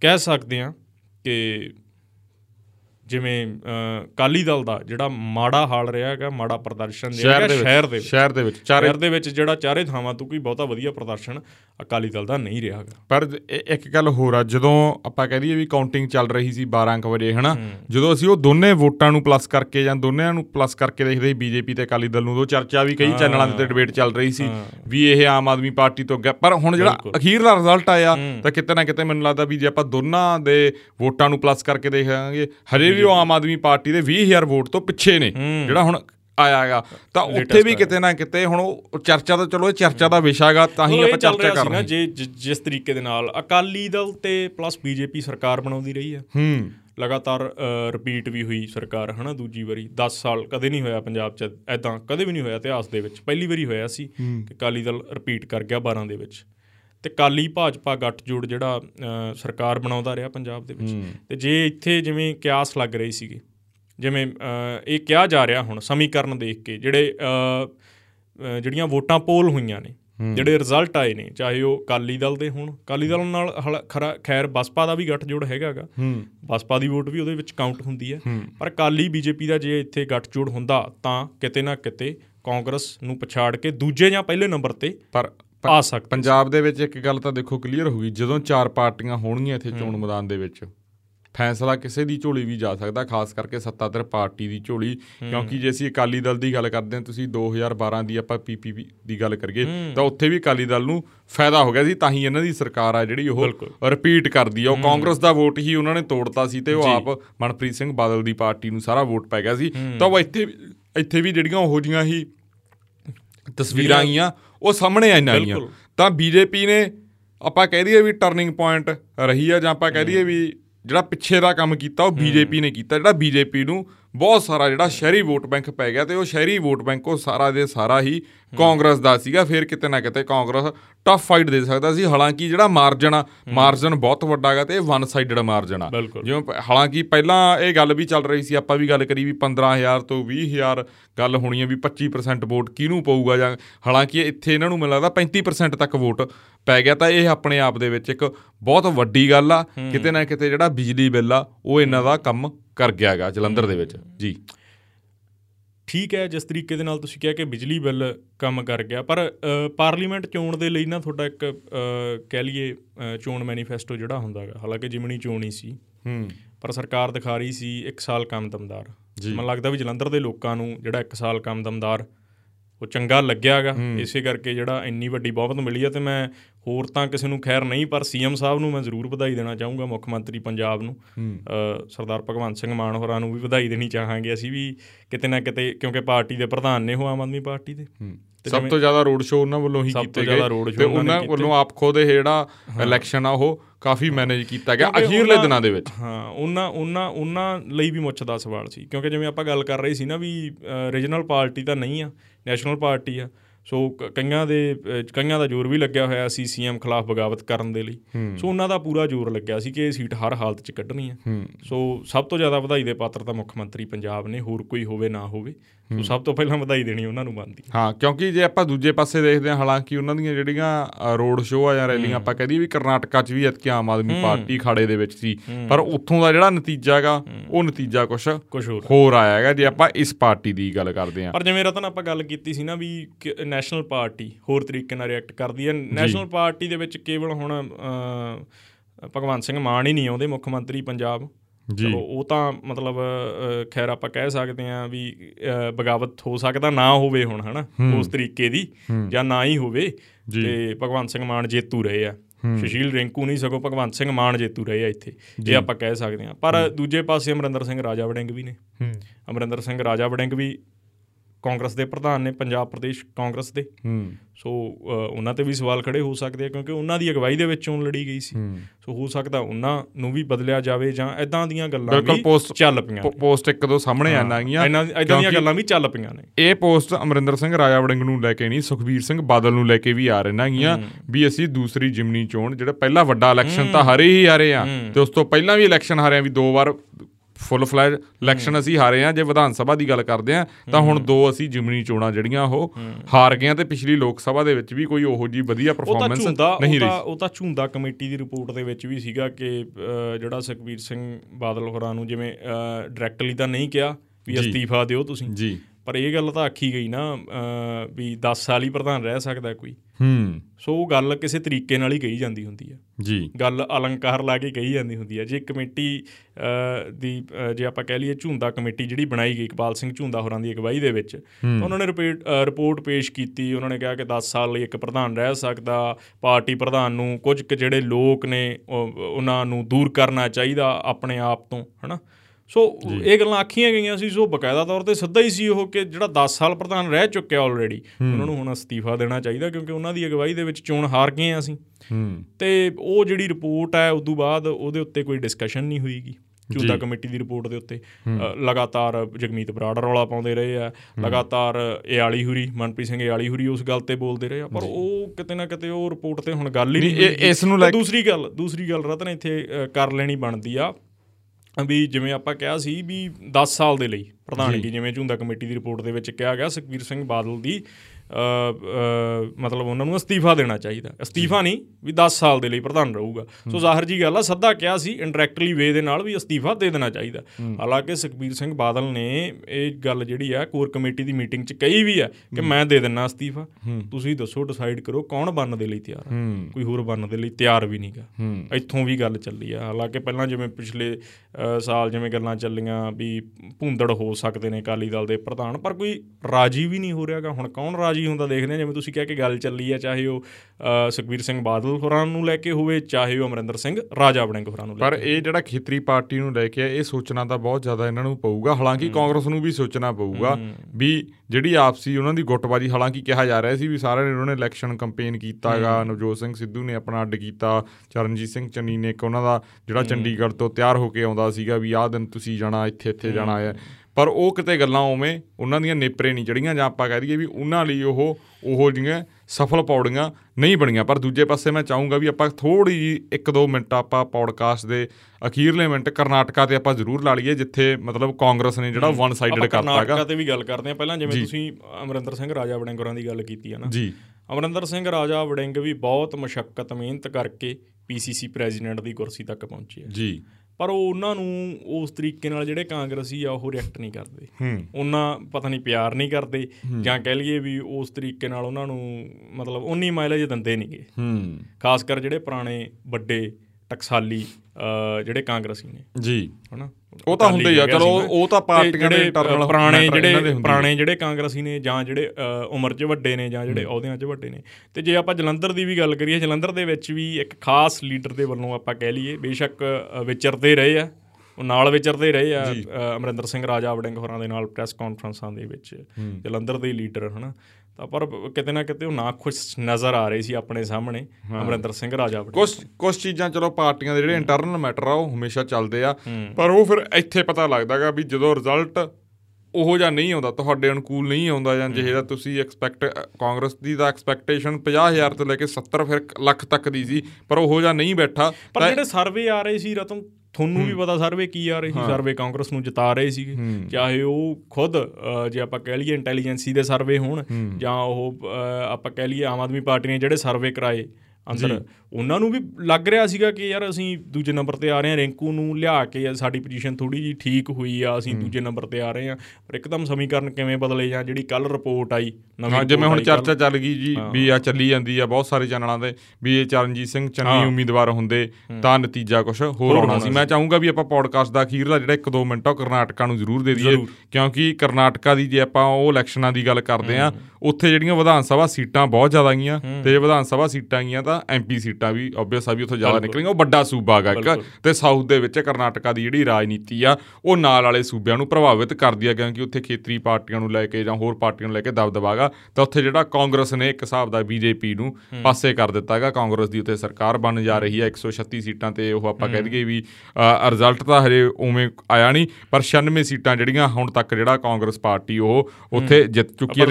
Speaker 1: ਕਹਿ ਸਕਦੇ ਹਾਂ ਕਿ ਜਿਵੇਂ ਕਾਲੀ ਦਲ ਦਾ ਜਿਹੜਾ ਮਾੜਾ ਹਾਲ ਰਿਹਾ ਹੈਗਾ ਮਾੜਾ ਪ੍ਰਦਰਸ਼ਨ
Speaker 2: ਰਿਹਾ ਸ਼ਹਿਰ ਦੇ ਵਿੱਚ
Speaker 1: ਸ਼ਹਿਰ ਦੇ ਵਿੱਚ। ਚਾਰੇ ਦੇ ਵਿੱਚ ਜਿਹੜਾ ਚਾਰੇ ਥਾਵਾਂ ਤੋਂ ਕੋਈ ਬਹੁਤਾ ਵਧੀਆ ਪ੍ਰਦਰਸ਼ਨ ਅਕਾਲੀ ਦਲ ਦਾ ਨਹੀਂ ਰਿਹਾਗਾ
Speaker 2: ਪਰ ਇੱਕ ਗੱਲ ਹੋਰ ਆ ਜਦੋਂ ਆਪਾਂ ਕਹਿ ਦਈਏ ਵੀ ਕਾਊਂਟਿੰਗ ਚੱਲ ਰਹੀ ਸੀ 12 ਕ ਵਜੇ ਹਨਾ ਜਦੋਂ ਅਸੀਂ ਉਹ ਦੋਨੇ ਵੋਟਾਂ ਨੂੰ ਪਲੱਸ ਕਰਕੇ ਜਾਂ ਦੋਨਿਆਂ ਨੂੰ ਪਲੱਸ ਕਰਕੇ ਦੇਖਦੇ ਸੀ ਬੀਜੇਪੀ ਤੇ ਅਕਾਲੀ ਦਲ ਨੂੰ ਉਹ ਚਰਚਾ ਵੀ ਕਈ ਚੈਨਲਾਂ ਤੇ ਡਿਬੇਟ ਚੱਲ ਰਹੀ ਸੀ ਵੀ ਇਹ ਆਮ ਆਦਮੀ ਪਾਰਟੀ ਤੋਂ ਅੱਗੇ ਪਰ ਹੁਣ ਜਿਹੜਾ ਅਖੀਰਲਾ ਰਿਜ਼ਲਟ ਆਇਆ ਤਾਂ ਕਿਤੇ ਨਾ ਕਿਤੇ ਮੈਨੂੰ ਲੱਗਦਾ ਵੀ ਜੇ ਆਪਾਂ ਦੋਨਾਂ ਦੇ ਵੋਟਾਂ ਨੂੰ ਪਲੱਸ ਕਰਕੇ ਦੇਖਾਂਗੇ ਹਜੇ ਵੀ ਉਹ ਆਮ ਆਦਮੀ ਪਾਰਟੀ ਦੇ 20000 ਵੋਟ ਤੋਂ ਪਿੱਛੇ ਨੇ ਜਿਹੜਾ ਹੁਣ ਆਇਆਗਾ ਤਾਂ ਉੱਥੇ ਵੀ ਕਿਤੇ ਨਾ ਕਿਤੇ ਹੁਣ ਉਹ ਚਰਚਾ ਤਾਂ ਚਲੋ ਇਹ ਚਰਚਾ ਦਾ ਵਿਸ਼ਾ ਹੈਗਾ ਤਾਂ ਹੀ ਆਪਾਂ ਚਰਚਾ ਕਰ ਰਹੇ ਹਾਂ।
Speaker 1: ਜੇ ਜਿਸ ਤਰੀਕੇ ਦੇ ਨਾਲ ਅਕਾਲੀ ਦਲ ਤੇ ਪਲੱਸ ਬੀਜੇਪੀ ਸਰਕਾਰ ਬਣਾਉਂਦੀ ਰਹੀ ਹੈ।
Speaker 2: ਹੂੰ।
Speaker 1: ਲਗਾਤਾਰ ਰਿਪੀਟ ਵੀ ਹੋਈ ਸਰਕਾਰ ਹਨਾ ਦੂਜੀ ਵਾਰੀ 10 ਸਾਲ ਕਦੇ ਨਹੀਂ ਹੋਇਆ ਪੰਜਾਬ 'ਚ ਐਦਾਂ ਕਦੇ ਵੀ ਨਹੀਂ ਹੋਇਆ ਇਤਿਹਾਸ ਦੇ ਵਿੱਚ। ਪਹਿਲੀ ਵਾਰੀ ਹੋਇਆ ਸੀ ਕਿ ਅਕਾਲੀ ਦਲ ਰਿਪੀਟ ਕਰ ਗਿਆ 12 ਦੇ ਵਿੱਚ। ਤੇ ਕਾਲੀ ਭਾਜਪਾ ਗੱਠਜੋੜ ਜਿਹੜਾ ਸਰਕਾਰ ਬਣਾਉਂਦਾ ਰਿਹਾ ਪੰਜਾਬ ਦੇ ਵਿੱਚ। ਤੇ ਜੇ ਇੱਥੇ ਜਿਵੇਂ ਕਿਆਸ ਲੱਗ ਰਹੀ ਸੀਗੀ ਜਿਵੇਂ ਇਹ ਕਿਹਾ ਜਾ ਰਿਹਾ ਹੁਣ ਸਮੀਕਰਨ ਦੇਖ ਕੇ ਜਿਹੜੇ ਜਿਹੜੀਆਂ ਵੋਟਾਂ ਪੋਲ ਹੋਈਆਂ ਨੇ ਜਿਹੜੇ ਰਿਜ਼ਲਟ ਆਏ ਨੇ ਚਾਹੇ ਉਹ ਕਾਲੀ ਦਲ ਦੇ ਹੋਣ ਕਾਲੀ ਦਲ ਨਾਲ ਖੈਰ ਬਸਪਾ ਦਾ ਵੀ ਗੱਠਜੋੜ ਹੈਗਾਗਾ ਬਸਪਾ ਦੀ ਵੋਟ ਵੀ ਉਹਦੇ ਵਿੱਚ ਕਾਊਂਟ ਹੁੰਦੀ ਹੈ। ਪਰ ਕਾਲੀ ਬੀਜੇਪੀ ਦਾ ਜੇ ਇੱਥੇ ਗੱਠਜੋੜ ਹੁੰਦਾ ਤਾਂ ਕਿਤੇ ਨਾ ਕਿਤੇ ਕਾਂਗਰਸ ਨੂੰ ਪਛਾੜ ਕੇ ਦੂਜੇ ਜਾਂ ਪਹਿਲੇ ਨੰਬਰ ਤੇ
Speaker 2: ਪਰ ਆ ਸਕਦਾ ਪੰਜਾਬ ਦੇ ਵਿੱਚ ਇੱਕ ਗੱਲ ਤਾਂ ਦੇਖੋ ਕਲੀਅਰ ਹੋ ਗਈ ਜਦੋਂ ਚਾਰ ਪਾਰਟੀਆਂ ਹੋਣਗੀਆਂ ਇੱਥੇ ਚੋਣ ਮੈਦਾਨ ਦੇ ਵਿੱਚ ਫੈਸਲਾ ਕਿਸੇ ਦੀ ਝੋਲੀ ਵੀ ਜਾ ਸਕਦਾ ਖਾਸ ਕਰਕੇ ਸੱਤਾਧਰ ਪਾਰਟੀ ਦੀ ਝੋਲੀ ਕਿਉਂਕਿ ਜੇ ਅਸੀਂ ਅਕਾਲੀ ਦਲ ਦੀ ਗੱਲ ਕਰਦੇ ਹਾਂ ਤੁਸੀਂ 2012 ਦੀ ਆਪਾਂ ਪੀਪੀਪੀ ਦੀ ਗੱਲ ਕਰੀਏ ਤਾਂ ਉੱਥੇ ਵੀ ਅਕਾਲੀ ਦਲ ਨੂੰ ਫਾਇਦਾ ਹੋ ਗਿਆ ਸੀ ਤਾਂ ਹੀ ਇਹਨਾਂ ਦੀ ਸਰਕਾਰ ਆ ਜਿਹੜੀ ਉਹ ਰਿਪੀਟ ਕਰਦੀ ਆ। ਉਹ ਕਾਂਗਰਸ ਦਾ ਵੋਟ ਹੀ ਉਹਨਾਂ ਨੇ ਤੋੜਤਾ ਸੀ ਤੇ ਉਹ ਆਪ ਮਨਪ੍ਰੀਤ ਸਿੰਘ ਬਾਦਲ ਦੀ ਪਾਰਟੀ ਨੂੰ ਸਾਰਾ ਵੋਟ ਪੈ ਗਿਆ ਸੀ। ਤਾਂ ਉਹ ਇੱਥੇ ਇੱਥੇ ਵੀ ਜਿਹੜੀਆਂ ਉਹੋ ਜੀਆਂ ਹੀ ਤਸਵੀਰਾਂ ਆਈਆਂ ਉਹ ਸਾਹਮਣੇ ਆਈਆਂ ਤਾਂ ਬੀਜੇਪੀ ਨੇ ਆਪਾਂ ਕਹਿ ਦਈਏ ਵੀ ਟਰਨਿੰਗ ਪੁਆਇੰਟ ਰਹੀ ਆ ਜਾਂ ਆਪਾਂ ਕਹਿ ਦਈਏ ਵੀ ਜਿਹੜਾ ਪਿੱਛੇ ਦਾ ਕੰਮ ਕੀਤਾ ਉਹ ਬੀਜੇਪੀ ਨੇ ਕੀਤਾ ਜਿਹੜਾ ਬੀਜੇਪੀ ਨੂੰ ਬਹੁਤ ਸਾਰਾ ਜਿਹੜਾ ਸ਼ਹਿਰੀ ਵੋਟ ਬੈਂਕ ਪੈ ਗਿਆ ਤੇ ਉਹ ਸ਼ਹਿਰੀ ਵੋਟ ਬੈਂਕ ਉਹ ਸਾਰਾ ਦੇ ਸਾਰਾ ਹੀ ਕਾਂਗਰਸ ਦਾ ਸੀਗਾ ਫਿਰ ਕਿਤੇ ਨਾ ਕਿਤੇ ਕਾਂਗਰਸ ਟਫ ਫਾਈਟ ਦੇ ਸਕਦਾ ਸੀ। ਹਾਲਾਂਕਿ ਜਿਹੜਾ ਮਾਰਜਨ ਆ ਮਾਰਜਨ ਬਹੁਤ ਵੱਡਾ ਹੈਗਾ ਤੇ ਵਨ ਸਾਈਡਡ ਮਾਰਜਨ ਆ। ਜਿਵੇਂ ਹਾਲਾਂਕਿ ਪਹਿਲਾਂ ਇਹ ਗੱਲ ਵੀ ਚੱਲ ਰਹੀ ਸੀ ਆਪਾਂ ਵੀ ਗੱਲ ਕਰੀ ਵੀ 15000 ਤੋਂ 20000 ਗੱਲ ਹੋਣੀ ਹੈ ਵੀ 25% ਵੋਟ ਕਿਹਨੂੰ ਪਊਗਾ ਜਾਂ ਹਾਲਾਂਕਿ ਇੱਥੇ ਇਹਨਾਂ ਨੂੰ ਮੈਨੂੰ ਲੱਗਦਾ 35% ਤੱਕ ਵੋਟ ਪੈ ਗਿਆ ਤਾਂ ਇਹ ਆਪਣੇ ਆਪ ਦੇ ਵਿੱਚ ਇੱਕ ਬਹੁਤ ਵੱਡੀ ਗੱਲ ਆ। ਕਿਤੇ ਨਾ ਕਿਤੇ ਜਿਹੜਾ ਬਿਜਲੀ ਬਿੱਲ ਆ ਉਹ ਇਹਨਾਂ ਦਾ ਕੰਮ ਕਰ ਗਿਆਗਾ ਜਲੰਧਰ ਦੇ ਵਿੱਚ। ਜੀ।
Speaker 1: ਠੀਕ ਹੈ ਜਿਸ ਤਰੀਕੇ ਦੇ ਨਾਲ ਤੁਸੀਂ ਕਿਹਾ ਕਿ ਬਿਜਲੀ ਬਿੱਲ ਕੰਮ ਕਰ ਗਿਆ ਪਰ ਪਾਰਲੀਮੈਂਟ ਚੋਣ ਦੇ ਲਈ ਨਾ ਤੁਹਾਡਾ ਇੱਕ ਕਹਿ ਲਈਏ ਚੋਣ ਮੈਨੀਫੈਸਟੋ ਜਿਹੜਾ ਹੁੰਦਾਗਾ ਹਾਲਾਂਕਿ ਜਿਮਣੀ ਚੋਣ ਹੀ ਸੀ।
Speaker 2: ਹੂੰ।
Speaker 1: ਪਰ ਸਰਕਾਰ ਦਿਖਾ ਰਹੀ ਸੀ 1 ਸਾਲ ਕੰਮ ਦਮਦਾਰ। ਮੈਨੂੰ ਲੱਗਦਾ ਵੀ ਜਲੰਧਰ ਦੇ ਲੋਕਾਂ ਨੂੰ ਜਿਹੜਾ 1 ਸਾਲ ਕੰਮ ਦਮਦਾਰ ਉਹ ਚੰਗਾ ਲੱਗਿਆਗਾ। ਇਸੇ ਕਰਕੇ ਜਿਹੜਾ ਇੰਨੀ ਵੱਡੀ ਬਹੁਮਤ ਮਿਲੀ ਆ ਤੇ ਮੈਂ ਹੋਰ ਤਾਂ ਕਿਸੇ ਨੂੰ ਖੈਰ ਨਹੀਂ ਪਰ ਸੀਐਮ ਸਾਹਿਬ ਨੂੰ ਮੈਂ ਜ਼ਰੂਰ ਵਧਾਈ ਦੇਣਾ ਚਾਹੂੰਗਾ ਮੁੱਖ ਮੰਤਰੀ ਪੰਜਾਬ ਨੂੰ। ਸਰਦਾਰ ਭਗਵੰਤ ਸਿੰਘ ਮਾਨ ਹੋਰਾਂ ਨੂੰ ਵੀ ਵਧਾਈ ਦੇਣੀ ਚਾਹਾਂਗੇ। ਅਸੀਂ ਵੀ ਕਿਤੇ ਨਾ ਕਿਤੇ ਕਿਉਂਕਿ ਪਾਰਟੀ ਦੇ ਪ੍ਰਧਾਨ ਨੇ ਉਹ ਆਮ ਆਦਮੀ ਪਾਰਟੀ ਦੇ।
Speaker 2: ਸਭ ਤੋਂ ਜ਼ਿਆਦਾ ਰੋਡ ਸ਼ੋਅ ਉਹਨਾਂ ਵੱਲੋਂ ਹੀ ਕੀਤੇ ਗਏ। ਤੇ ਉਹਨਾਂ ਵੱਲੋਂ ਆਪ ਖੁਦ ਜਿਹੜਾ ਇਲੈਕਸ਼ਨ ਆ ਉਹ ਕਾਫੀ ਮੈਨੇਜ ਕੀਤਾ ਗਿਆ ਅਖੀਰਲੇ ਦਿਨਾਂ ਦੇ ਵਿੱਚ।
Speaker 1: ਹਾਂ ਉਹਨਾਂ ਉਹਨਾਂ ਉਹਨਾਂ ਲਈ ਵੀ ਮੁੱਛ ਦਾ ਸਵਾਲ ਸੀ। ਕਿਉਂਕਿ ਜਿਵੇਂ ਆਪਾਂ ਗੱਲ ਕਰ ਰਹੇ ਸੀ ਨਾ ਵੀ ਰੀਜਨਲ ਪਾਰਟੀ ਤਾਂ ਨਹੀਂ ਆ ਨੈਸ਼ਨਲ ਪਾਰਟੀ ਆ। ਸੋ ਕਈਆਂ ਦੇ ਕਈਆਂ ਦਾ ਜ਼ੋਰ ਵੀ ਲੱਗਿਆ ਹੋਇਆ ਸੀ ਸੀਐਮ ਖਿਲਾਫ ਬਗਾਵਤ ਕਰਨ ਦੇ ਲਈ। ਸੋ ਉਹਨਾਂ ਦਾ ਪੂਰਾ ਜ਼ੋਰ ਲੱਗਿਆ ਸੀ ਕਿ ਇਹ ਸੀਟ ਹਰ ਹਾਲਤ 'ਚ ਕੱਢਣੀ ਹੈ। ਸੋ ਸਭ ਤੋਂ ਜ਼ਿਆਦਾ ਵਧਾਈ ਦੇ ਪਾਤਰ ਤਾਂ ਮੁੱਖ ਮੰਤਰੀ ਪੰਜਾਬ ਨੇ ਹੋਰ ਕੋਈ ਹੋਵੇ ਨਾ ਹੋਵੇ। ਸੋ ਸਭ ਤੋਂ ਪਹਿਲਾਂ ਵਧਾਈ ਦੇਣੀ ਉਹਨਾਂ ਨੂੰ ਬਣਦੀ
Speaker 2: ਹਾਂ ਕਿਉਂਕਿ ਜੇ ਆਪਾਂ ਦੂਜੇ ਪਾਸੇ ਦੇਖਦੇ ਹਾਂ ਹਾਲਾਂਕਿ ਉਹਨਾਂ ਦੀਆਂ ਜਿਹੜੀਆਂ ਰੋਡ ਸ਼ੋਅ ਆ ਜਾਂ ਰੈਲੀਆਂ ਆਪਾਂ ਕਹਦੀ ਵੀ ਕਰਨਾਟਕਾ 'ਚ ਵੀ ਇਤਕੀ ਆਮ ਆਦਮੀ ਪਾਰਟੀ ਖਾੜੇ ਦੇ ਵਿੱਚ ਸੀ। ਪਰ ਉੱਥੋਂ ਦਾ ਜਿਹੜਾ ਨਤੀਜਾ ਹੈਗਾ ਉਹ ਨਤੀਜਾ ਕੁਝ ਹੋਰ। ਆਇਆ ਹੈਗਾ ਜੇ ਆਪਾਂ ਇਸ ਪਾਰਟੀ ਦੀ ਗੱਲ ਕਰਦੇ ਹਾਂ।
Speaker 1: ਪਰ ਜਿਵੇਂ ਰਤਨ ਆਪਾਂ ਗੱਲ ਕੀਤੀ ਸੀ ਨਾ ਵੀ ਨੈਸ਼ਨਲ ਪਾਰਟੀ ਹੋਰ ਤਰੀਕੇ ਨਾਲ ਰਿਐਕਟ ਕਰਦੀ ਹੈ। ਨੈਸ਼ਨਲ ਪਾਰਟੀ ਦੇ ਵਿੱਚ ਕੇਵਲ ਹੁਣ ਭਗਵੰਤ ਸਿੰਘ ਮਾਨ ਹੀ ਨਹੀਂ ਆਉਂਦੇ ਮੁੱਖ ਮੰਤਰੀ ਪੰਜਾਬ। ਚਲੋ ਉਹ ਤਾਂ ਮਤਲਬ ਖੈਰ ਆਪਾਂ ਕਹਿ ਸਕਦੇ ਆਂ ਵੀ ਬਗਾਵਤ ਹੋ ਸਕਦਾ ਨਾ ਹੋਵੇ ਹੁਣ ਹਨਾ? ਉਸ ਤਰੀਕੇ ਦੀ ਜਾਂ ਨਾ ਹੀ ਹੋਵੇ। ਤੇ ਭਗਵੰਤ ਸਿੰਘ ਮਾਨ ਜੇਤੂ ਰਹੇ ਆ। ਸੁਸ਼ੀਲ ਰਿੰਕੂ ਨਹੀਂ ਸਗੋ ਭਗਵੰਤ ਸਿੰਘ ਮਾਨ ਜੇਤੂ ਰਹੇ ਆ ਇੱਥੇ। ਜੇ ਆਪਾਂ ਕਹਿ ਸਕਦੇ ਆਂ ਪਰ ਦੂਜੇ ਪਾਸੇ ਅਮਰਿੰਦਰ ਸਿੰਘ ਰਾਜਾ ਵੜਿੰਗ ਵੀ ਨੇ। ਅਮਰਿੰਦਰ ਸਿੰਘ ਰਾਜਾ ਵੜਿੰਗ ਵੀ ਕਾਂਗਰਸ ਦੇ ਪ੍ਰਧਾਨ ਨੇ ਪੰਜਾਬ ਪ੍ਰਦੇਸ਼ ਕਾਂਗਰਸ ਦੇ।
Speaker 2: ਹੂੰ।
Speaker 1: ਸੋ ਉਹਨਾਂ ਤੇ ਵੀ ਸਵਾਲ ਖੜੇ ਹੋ ਸਕਦੇ ਆ ਕਿਉਂਕਿ ਉਹਨਾਂ ਦੀ ਅਗਵਾਈ ਦੇ ਵਿੱਚ ਚੋਣ ਲੜੀ ਗਈ ਸੀ। ਸੋ ਹੋ ਸਕਦਾ ਉਹਨਾਂ ਨੂੰ ਵੀ ਬਦਲਿਆ ਜਾਵੇ ਜਾਂ ਐਦਾਂ ਦੀਆਂ ਗੱਲਾਂ ਵੀ ਚੱਲ ਪਈਆਂ
Speaker 2: ਪੋਸਟ ਇੱਕ ਦੋ ਸਾਹਮਣੇ ਆਣ ਗਈਆਂ
Speaker 1: ਐਦਾਂ ਦੀਆਂ ਗੱਲਾਂ ਵੀ ਚੱਲ ਪਈਆਂ ਨੇ।
Speaker 2: ਇਹ ਪੋਸਟ ਅਮਰਿੰਦਰ ਸਿੰਘ ਰਾਜਾ ਵੜਿੰਗ ਨੂੰ ਲੈ ਕੇ ਨਹੀਂ ਸੁਖਬੀਰ ਸਿੰਘ ਬਾਦਲ ਨੂੰ ਲੈ ਕੇ ਵੀ ਆ ਰਹਿਣਾ ਗਈਆਂ ਵੀ ਅਸੀਂ ਦੂਸਰੀ ਜਿਮਨੀ ਚੋਣ ਜਿਹੜਾ ਪਹਿਲਾ ਵੱਡਾ ਇਲੈਕਸ਼ਨ ਤਾਂ ਹਾਰੇ ਹੀ ਹਾਰੇ ਆ ਤੇ ਉਸ ਤੋਂ ਪਹਿਲਾਂ ਵੀ ਇਲੈਕਸ਼ਨ ਹਾਰੇ ਆ ਵੀ ਦੋ ਵਾਰ ਫੁੱਲ ਫਲੈਜ ਇਲੈਕਸ਼ਨ ਅਸੀਂ ਹਾਰੇ ਆ ਜੇ ਵਿਧਾਨ ਸਭਾ ਦੀ ਗੱਲ ਕਰਦੇ ਆ ਤਾਂ ਹੁਣ ਦੋ ਅਸੀਂ ਜਿਮਨੀ ਚੋਣਾਂ ਜਿਹੜੀਆਂ ਉਹ ਹਾਰ ਗਏ ਤੇ ਪਿਛਲੀ ਲੋਕ ਸਭਾ ਦੇ ਵਿੱਚ ਵੀ ਕੋਈ ਉਹੋ ਜੀ ਵਧੀਆ ਪਰਫਾਰਮੈਂਸ ਨਹੀਂ ਰਹੀ।
Speaker 1: ਉਹ ਤਾਂ ਝੁੰਦਾ ਕਮੇਟੀ ਦੀ ਰਿਪੋਰਟ ਦੇ ਵਿੱਚ ਵੀ ਸੀਗਾ ਕਿ ਜਿਹੜਾ ਸੁਖਬੀਰ ਸਿੰਘ ਬਾਦਲ ਹੋਰਾਂ ਨੂੰ ਜਿਵੇਂ ਡਾਇਰੈਕਟਲੀ ਤਾਂ ਨਹੀਂ ਕਿਹਾ ਵੀ ਅਸਤੀਫਾ ਦਿਓ ਤੁਸੀਂ।
Speaker 2: ਜੀ।
Speaker 1: ਪਰ ਇਹ ਗੱਲ ਤਾਂ ਆਖੀ ਗਈ ਨਾ ਵੀ 10 ਸਾਲ ਹੀ ਪ੍ਰਧਾਨ ਰਹਿ ਸਕਦਾ ਕੋਈ।
Speaker 2: ਹੂੰ।
Speaker 1: ਸੋ ਉਹ ਗੱਲ ਕਿਸੇ ਤਰੀਕੇ ਨਾਲ ਹੀ ਕਹੀ ਜਾਂਦੀ ਹੁੰਦੀ ਹੈ
Speaker 2: ਜੀ।
Speaker 1: ਗੱਲ ਅਲੰਕਾਰ ਲਾ ਕੇ ਕਹੀ ਜਾਂਦੀ ਹੁੰਦੀ ਹੈ ਜੇ ਕਮੇਟੀ ਦੀ ਜੇ ਆਪਾਂ ਕਹਿ ਲਈਏ ਝੁੰਦਾ ਕਮੇਟੀ ਜਿਹੜੀ ਬਣਾਈ ਗਈ ਇਕਬਾਲ ਸਿੰਘ ਝੁੰਦਾ ਹੋਰਾਂ ਦੀ ਅਗਵਾਈ ਦੇ ਵਿੱਚ ਉਹਨਾਂ ਨੇ ਰਿਪੋਰਟ ਪੇਸ਼ ਕੀਤੀ। ਉਹਨਾਂ ਨੇ ਕਿਹਾ ਕਿ 10 ਸਾਲ ਲਈ ਇੱਕ ਪ੍ਰਧਾਨ ਰਹਿ ਸਕਦਾ ਪਾਰਟੀ ਪ੍ਰਧਾਨ ਨੂੰ ਕੁਝ ਜਿਹੜੇ ਲੋਕ ਨੇ ਉਹਨਾਂ ਨੂੰ ਦੂਰ ਕਰਨਾ ਚਾਹੀਦਾ ਆਪਣੇ ਆਪ ਤੋਂ ਹਨਾ? ਸੋ ਇਹ ਗੱਲਾਂ ਆਖੀਆਂ ਗਈਆਂ ਸੀ ਸੋ ਬਕਾਇਦਾ ਤੌਰ ਤੇ ਸਿੱਧਾ ਹੀ ਸੀ ਉਹ ਕਿ ਜਿਹੜਾ 10 ਸਾਲ ਪ੍ਰਧਾਨ ਰਹਿ ਚੁੱਕਿਆ ਆਲਰੇਡੀ ਉਹਨਾਂ ਨੂੰ ਹੁਣ ਅਸਤੀਫਾ ਦੇਣਾ ਚਾਹੀਦਾ ਕਿਉਂਕਿ ਉਹਨਾਂ ਦੀ ਅਗਵਾਈ ਦੇ ਵਿੱਚ ਚੋਣ ਹਾਰ ਗਏ ਆ ਅਸੀਂ। ਤੇ ਉਹ ਜਿਹੜੀ ਰਿਪੋਰਟ ਹੈ ਉਸ ਤੋਂ ਬਾਅਦ ਉਹਦੇ ਉੱਤੇ ਕੋਈ ਡਿਸਕਸ਼ਨ ਨਹੀਂ ਹੋਈਗੀ। ਝੂਟਾ ਕਮੇਟੀ ਦੀ ਰਿਪੋਰਟ ਦੇ ਉੱਤੇ। ਲਗਾਤਾਰ ਜਗਮੀਤ ਬਰਾੜ ਰੌਲਾ ਪਾਉਂਦੇ ਰਹੇ ਆ ਲਗਾਤਾਰ ਏਆਲੀ ਹੁਰੀ ਮਨਪ੍ਰੀਤ ਸਿੰਘ ਏਆਲੀ ਹੁਰੀ ਉਸ ਗੱਲ ਤੇ ਬੋਲਦੇ ਰਹੇ ਆ। ਪਰ ਉਹ ਕਿਤੇ ਨਾ ਕਿਤੇ ਉਹ ਰਿਪੋਰਟ ਤੇ ਹੁਣ ਗੱਲ ਹੀ
Speaker 2: ਨਹੀਂ ਇਸ ਨੂੰ
Speaker 1: ਦੂਸਰੀ ਗੱਲ ਦੂਸਰੀ ਗੱਲ ਰਤਨ ਇੱਥੇ ਕਰ ਲੈਣੀ ਬਣਦੀ ਆ। ਵੀ ਜਿਵੇਂ ਆਪਾਂ ਕਿਹਾ ਸੀ ਵੀ 10 ਸਾਲ ਦੇ ਲਈ ਪ੍ਰਧਾਨਗੀ ਜਿਵੇਂ ਝੁੰਦਾ ਕਮੇਟੀ ਦੀ ਰਿਪੋਰਟ ਦੇ ਵਿੱਚ ਕਿਹਾ ਗਿਆ ਸੁਖਵੀਰ ਸਿੰਘ ਬਾਦਲ ਦੀ ਮਤਲਬ ਉਹਨਾਂ ਨੂੰ ਅਸਤੀਫਾ ਦੇਣਾ ਚਾਹੀਦਾ। ਅਸਤੀਫਾ ਨਹੀਂ ਵੀ 10 ਸਾਲ ਦੇ ਲਈ ਪ੍ਰਧਾਨ ਰਹੂਗਾ। ਸੋ ਜ਼ਾਹਰ ਜੀ ਗੱਲ ਆ ਸੱਦਾ ਕਿਹਾ ਸੀ? ਇਨਡਾਇਰੈਕਟਲੀ ਵੇ ਦੇ ਨਾਲ ਵੀ ਅਸਤੀਫਾ ਦੇ ਦੇਣਾ ਚਾਹੀਦਾ। ਹਾਲਾਂਕਿ ਸੁਖਬੀਰ ਸਿੰਘ ਬਾਦਲ ਨੇ ਇਹ ਗੱਲ ਜਿਹੜੀ ਆ ਕੋਰ ਕਮੇਟੀ ਦੀ ਮੀਟਿੰਗ 'ਚ ਕਹੀ ਵੀ ਆ ਕਿ ਮੈਂ ਦੇ ਦਿੰਨਾ ਅਸਤੀਫਾ। ਤੁਸੀਂ ਦੱਸੋ ਡਿਸਾਈਡ ਕਰੋ ਕੌਣ ਬਣਨ ਦੇ ਲਈ ਤਿਆਰ ਆ। ਕੋਈ ਹੋਰ ਬਣਨ ਦੇ ਲਈ ਤਿਆਰ ਵੀ ਨਹੀਂਗਾ। ਇੱਥੋਂ ਵੀ ਗੱਲ ਚੱਲੀ ਆ। ਹਾਲਾਂਕਿ ਪਹਿਲਾਂ ਜਿਵੇਂ ਪਿਛਲੇ ਸਾਲ ਜਿਵੇਂ ਗੱਲਾਂ ਚੱਲੀਆਂ ਵੀ ਭੁੰਦੜ ਹੋ ਸਕਦੇ ਨੇ ਅਕਾਲੀ ਦਲ ਦੇ ਪ੍ਰਧਾਨ ਪਰ ਕੋਈ ਰਾਜੀ ਵੀ ਨਹੀਂ ਹੋ ਰਿਹਾਗਾ। ਹੁਣ ਕੌਣ ਰਾਜੀ ਹੁੰਦਾ ਦੇਖਦੇ ਆ ਜਿਵੇਂ ਤੁਸੀਂ ਕਿਹਾ ਕਿ ਗੱਲ ਚੱਲੀ ਆ ਚਾਹੇ ਉਹ ਸੁਖਬੀਰ ਸਿੰਘ ਬਾਦਲ ਹੋਰਾਂ ਨੂੰ ਲੈ ਕੇ ਹੋਵੇ ਚਾਹੇ ਉਹ ਅਮਰਿੰਦਰ ਸਿੰਘ ਰਾਜਾ ਵੜਿੰਗ ਹੋਰਾਂ ਨੂੰ
Speaker 2: ਲੈ ਪਰ ਇਹ ਜਿਹੜਾ ਖੇਤਰੀ ਪਾਰਟੀ ਨੂੰ ਲੈ ਕੇ ਇਹ ਸੋਚਣਾ ਤਾਂ ਬਹੁਤ ਜ਼ਿਆਦਾ ਇਹਨਾਂ ਨੂੰ ਪਊਗਾ। ਹਾਲਾਂਕਿ ਕਾਂਗਰਸ ਨੂੰ ਵੀ ਸੋਚਣਾ ਪਊਗਾ ਵੀ ਜਿਹੜੀ ਆਪਸੀ ਉਹਨਾਂ ਦੀ ਗੁੱਟਬਾਜੀ ਹਾਲਾਂਕਿ ਕਿਹਾ ਜਾ ਰਿਹਾ ਸੀ ਵੀ ਸਾਰਿਆਂ ਨੇ ਉਹਨਾਂ ਨੇ ਇਲੈਕਸ਼ਨ ਕੈਂਪੇਨ ਕੀਤਾਗਾ ਨਵਜੋਤ ਸਿੰਘ ਸਿੱਧੂ ਨੇ ਆਪਣਾ ਅੱਡ ਕੀਤਾ ਚਰਨਜੀਤ ਸਿੰਘ ਚੰਨੀ ਨੇ ਇੱਕ ਉਹਨਾਂ ਦਾ ਜਿਹੜਾ ਚੰਡੀਗੜ੍ਹ ਤੋਂ ਤਿਆਰ ਹੋ ਕੇ ਆਉਂਦਾ ਸੀਗਾ ਵੀ ਆਹ ਦਿਨ ਤੁਸੀਂ ਜਾਣਾ ਇੱਥੇ ਇੱਥੇ ਜਾਣਾ ਹੈ। ਪਰ ਉਹ ਕਿਤੇ ਗੱਲਾਂ ਉਵੇਂ ਉਹਨਾਂ ਦੀਆਂ ਨੇਪਰੇ ਨਹੀਂ ਚੜੀਆਂ ਜਾਂ ਆਪਾਂ ਕਹਿ ਦਈਏ ਵੀ ਉਹਨਾਂ ਲਈ ਉਹ ਉਹ ਜਿਹੀਆਂ ਸਫਲ ਪੌੜੀਆਂ ਨਹੀਂ ਬਣੀਆਂ। ਪਰ ਦੂਜੇ ਪਾਸੇ ਮੈਂ ਚਾਹੂੰਗਾ ਵੀ ਆਪਾਂ ਥੋੜੀ ਜੀ 1-2 ਮਿੰਟ ਆਪਾਂ ਪੌਡਕਾਸਟ ਦੇ ਅਖੀਰਲੇ ਮਿੰਟ ਕਰਨਾਟਕਾ ਤੇ ਆਪਾਂ ਜ਼ਰੂਰ ਲਾ ਲਈਏ ਜਿੱਥੇ ਮਤਲਬ ਕਾਂਗਰਸ ਨੇ ਜਿਹੜਾ ਵਨ ਸਾਈਡਡ ਕਰਤਾਗਾ
Speaker 1: ਕਰਨਾਟਕਾ ਤੇ ਵੀ ਗੱਲ ਕਰਦੇ ਆ ਪਹਿਲਾਂ ਜਿਵੇਂ ਤੁਸੀਂ ਅਮਰਿੰਦਰ ਸਿੰਘ ਰਾਜਾ ਵੜਿੰਗਰਾਂ ਦੀ ਗੱਲ ਕੀਤੀ ਆ ਨਾ।
Speaker 2: ਜੀ।
Speaker 1: ਅਮਰਿੰਦਰ ਸਿੰਘ ਰਾਜਾ ਵੜਿੰਗ ਵੀ ਬਹੁਤ ਮੁਸ਼ਕਲ ਮਿਹਨਤ ਕਰਕੇ ਪੀਸੀਸੀ ਪ੍ਰੈਜ਼ੀਡੈਂਟ ਦੀ ਕੁਰਸੀ ਤੱਕ ਪਹੁੰਚੇ
Speaker 2: ਜੀ।
Speaker 1: ਪਰ ਉਹ ਉਹਨਾਂ ਨੂੰ ਉਸ ਤਰੀਕੇ ਨਾਲ ਜਿਹੜੇ ਕਾਂਗਰਸੀ ਆ ਉਹ ਰਿਐਕਟ ਨਹੀਂ ਕਰਦੇ। ਉਹਨਾਂ ਪਤਾ ਨਹੀਂ ਪਿਆਰ ਨਹੀਂ ਕਰਦੇ ਜਾਂ ਕਹਿ ਲਈਏ ਵੀ ਉਸ ਤਰੀਕੇ ਨਾਲ ਉਹਨਾਂ ਨੂੰ ਮਤਲਬ ਉਨੀ ਮਾਈਲੇਜ ਦਿੰਦੇ ਨਹੀਂਗੇ। ਖਾਸ ਕਰ ਜਿਹੜੇ ਪੁਰਾਣੇ ਵੱਡੇ ਟਕਸਾਲੀ ਜਿਹੜੇ ਕਾਂਗਰਸੀ ਨੇ।
Speaker 2: ਜੀ।
Speaker 1: ਹਨਾ?
Speaker 2: ਉਹ ਤਾਂ ਹੁੰਦੇ ਆ ਚਲੋ ਉਹ ਤਾਂ ਪਾਰਟੀਆਂ ਦੇ ਇੰਟਰਨਲ
Speaker 1: ਪੁਰਾਣੇ ਜਿਹੜੇ ਪੁਰਾਣੇ ਜਿਹੜੇ ਕਾਂਗਰਸੀ ਨੇ ਜਾਂ ਜਿਹੜੇ ਉਮਰ 'ਚ ਵੱਡੇ ਨੇ ਜਾਂ ਜਿਹੜੇ ਅਹੁਦਿਆਂ 'ਚ ਵੱਡੇ ਨੇ। ਤੇ ਜੇ ਆਪਾਂ ਜਲੰਧਰ ਦੀ ਵੀ ਗੱਲ ਕਰੀਏ ਜਲੰਧਰ ਦੇ ਵਿੱਚ ਵੀ ਇੱਕ ਖਾਸ ਲੀਡਰ ਦੇ ਵੱਲੋਂ ਆਪਾਂ ਕਹਿ ਲਈਏ ਬੇਸ਼ੱਕ ਵਿਚਰਦੇ ਰਹੇ ਆ। ਉਹ ਨਾਲ ਵਿਚਰਦੇ ਰਹੇ ਆ ਅਮਰਿੰਦਰ ਸਿੰਘ ਰਾਜਾ ਵੜਿੰਗ ਹੋਰਾਂ ਦੇ ਨਾਲ ਪ੍ਰੈਸ ਕਾਨਫਰੰਸਾਂ ਦੇ ਵਿੱਚ। ਜਲੰਧਰ ਦੇ ਲੀਡਰ ਹਨਾ? ਤਾਂ ਪਰ ਕਿਤੇ ਨਾ ਕਿਤੇ ਉਹ ਨਾ ਖੁਸ਼ ਨਜ਼ਰ ਆ ਰਹੇ ਸੀ ਆਪਣੇ ਸਾਹਮਣੇ ਅਮਰਿੰਦਰ ਸਿੰਘ ਰਾਜਾ
Speaker 2: ਕੁਝ ਕੁਝ ਚੀਜ਼ਾਂ ਚਲੋ ਪਾਰਟੀਆਂ ਦੇ ਜਿਹੜੇ ਇੰਟਰਨਲ ਮੈਟਰ ਆ ਉਹ ਹਮੇਸ਼ਾ ਚੱਲਦੇ ਆ। ਪਰ ਉਹ ਫਿਰ ਇੱਥੇ ਪਤਾ ਲੱਗਦਾਗਾ ਵੀ ਜਦੋਂ ਰਿਜ਼ਲਟ ਉਹੋ ਜਿਹਾ ਨਹੀਂ ਆਉਂਦਾ ਤੁਹਾਡੇ ਅਨੁਕੂਲ ਨਹੀਂ ਆਉਂਦਾ ਜਾਂ ਜਿਹੜਾ ਤੁਸੀਂ ਐਕਸਪੈਕਟ ਕਾਂਗਰਸ ਦੀ ਦਾ ਐਕਸਪੈਕਟੇਸ਼ਨ 50000 ਤੋਂ ਲੈ ਕੇ 70 ਫਿਰ ਲੱਖ ਤੱਕ ਦੀ ਸੀ ਪਰ ਉਹੋ ਜਿਹਾ ਨਹੀਂ ਬੈਠਾ।
Speaker 1: ਪਰ ਜਿਹੜੇ ਸਰਵੇ ਆ ਰਹੇ ਸੀ ਰਤਨ ਤੁਹਾਨੂੰ ਵੀ ਪਤਾ ਸਰਵੇ ਕੀ ਆ ਰਹੀ ਸੀ ਸਰਵੇ ਕਾਂਗਰਸ ਨੂੰ ਜਿਤਾ ਰਹੇ ਸੀਗੇ ਚਾਹੇ ਉਹ ਖੁਦ ਜੇ ਆਪਾਂ ਕਹਿ ਲਈਏ ਇੰਟੈਲੀਜੈਂਸੀ ਦੇ ਸਰਵੇ ਹੋਣ ਜਾਂ ਉਹ ਆਪਾਂ ਕਹਿ ਲਈਏ ਆਮ ਆਦਮੀ ਪਾਰਟੀ ਨੇ ਜਿਹੜੇ ਸਰਵੇ ਕਰਾਏ ਅੰਦਰ ਉਹਨਾਂ ਨੂੰ ਵੀ ਲੱਗ ਰਿਹਾ ਸੀਗਾ ਕਿ ਯਾਰ ਅਸੀਂ ਦੂਜੇ ਨੰਬਰ ਤੇ ਆ ਰਹੇ ਹਾਂ ਰਿੰਕੂ ਨੂੰ ਲਿਆ ਕੇ ਸਾਡੀ ਪੋਜੀਸ਼ਨ ਥੋੜੀ ਜੀ ਠੀਕ ਹੋਈ ਆ ਅਸੀਂ ਦੂਜੇ ਨੰਬਰ ਤੇ ਆ ਰਹੇ ਹਾਂ। ਪਰ ਇੱਕਦਮ ਸਮੀਕਰਨ ਕਿਵੇਂ ਬਦਲੇ ਜਾਂ ਜਿਹੜੀ ਕੱਲ ਰਿਪੋਰਟ ਆਈ
Speaker 2: ਨਵੀਂ ਜਿਵੇਂ ਹੁਣ ਚਰਚਾ ਚੱਲ ਗਈ ਜੀ ਵੀ ਆ ਚੱਲੀ ਜਾਂਦੀ ਆ ਬਹੁਤ ਸਾਰੇ ਚੈਨਲਾਂ ਦੇ ਵੀ ਇਹ ਚਰਨਜੀਤ ਸਿੰਘ ਚੰਨੀ ਉਮੀਦਵਾਰ ਹੁੰਦੇ ਤਾਂ ਨਤੀਜਾ ਕੁਝ ਹੋਰ ਆਉਣਾ ਸੀ। ਮੈਂ ਚਾਹੂੰਗਾ ਵੀ ਆਪਾਂ ਪੋਡਕਾਸਟ ਦਾ ਅਖੀਰਲਾ ਜਿਹੜਾ 1-2 ਮਿੰਟ ਉਹ ਕਰਨਾਟਕਾ ਨੂੰ ਜ਼ਰੂਰ ਦੇ ਦਈਏ। ਕਿਉਂਕਿ ਕਰਨਾਟਕਾ ਦੀ ਜੇ ਆਪਾਂ ਉਹ ਇਲੈਕਸ਼ਨਾਂ ਦੀ ਗੱਲ ਕਰਦੇ ਆ ਉੱਥੇ ਜਿਹੜੀਆਂ ਵਿਧਾਨ ਸਭਾ ਸੀਟਾਂ ਬਹੁਤ ਜ਼ਿਆਦਾ ਆਈਆਂ ਤੇ ਵਿਧਾਨ ਸਭਾ ਸੀਟਾਂ ਆਈਆਂ ਤਾਂ ਐਮਪੀ ਸੀਟਾਂ ਵੀ ਆਬਵੀਅਸ ਆ ਵੀ ਉੱਥੋਂ ਜ਼ਿਆਦਾ ਨਿਕਲੀਆਂ ਉਹ ਵੱਡਾ ਸੂਬਾ ਹੈਗਾ ਇੱਕ ਤੇ ਸਾਊਥ ਦੇ ਵਿੱਚ ਕਰਨਾਟਕਾ ਦੀ ਜਿਹੜੀ ਰਾਜਨੀਤੀ ਆ ਉਹ ਨਾਲ ਵਾਲੇ ਸੂਬਿਆਂ ਨੂੰ ਪ੍ਰਭਾਵਿਤ ਕਰਦੀ ਆ ਕਿਉਂਕਿ ਉੱਥੇ ਖੇਤਰੀ ਪਾਰਟੀਆਂ ਨੂੰ ਲੈ ਕੇ ਜਾਂ ਹੋਰ ਪਾਰਟੀਆਂ ਨੂੰ ਲੈ ਕੇ ਦਬਦਬਾਗਾ ਤਾਂ ਉੱਥੇ ਜਿਹੜਾ ਕਾਂਗਰਸ ਨੇ ਇੱਕ ਹਿਸਾਬ ਦਾ ਬੀਜੇਪੀ ਨੂੰ ਪਾਸੇ ਕਰ ਦਿੱਤਾ ਹੈਗਾ ਕਾਂਗਰਸ ਦੀ ਉੱਥੇ ਸਰਕਾਰ ਬਣ ਜਾ ਰਹੀ ਹੈ 136 ਸੀਟਾਂ ਤੇ ਉਹ ਆਪਾਂ ਕਹਿ ਦਈਏ ਵੀ ਰਿਜ਼ਲਟ ਤਾਂ ਹਰੇ ਉਵੇਂ ਆਇਆ ਨਹੀਂ ਪਰ 96 ਸੀਟਾਂ ਜਿਹੜੀਆਂ ਹੁਣ ਤੱਕ ਜਿਹੜਾ ਕਾਂਗਰਸ ਪਾਰਟੀ ਉਹ ਉੱਥੇ ਜਿੱਤ ਚੁੱਕੀ
Speaker 1: ਹੈ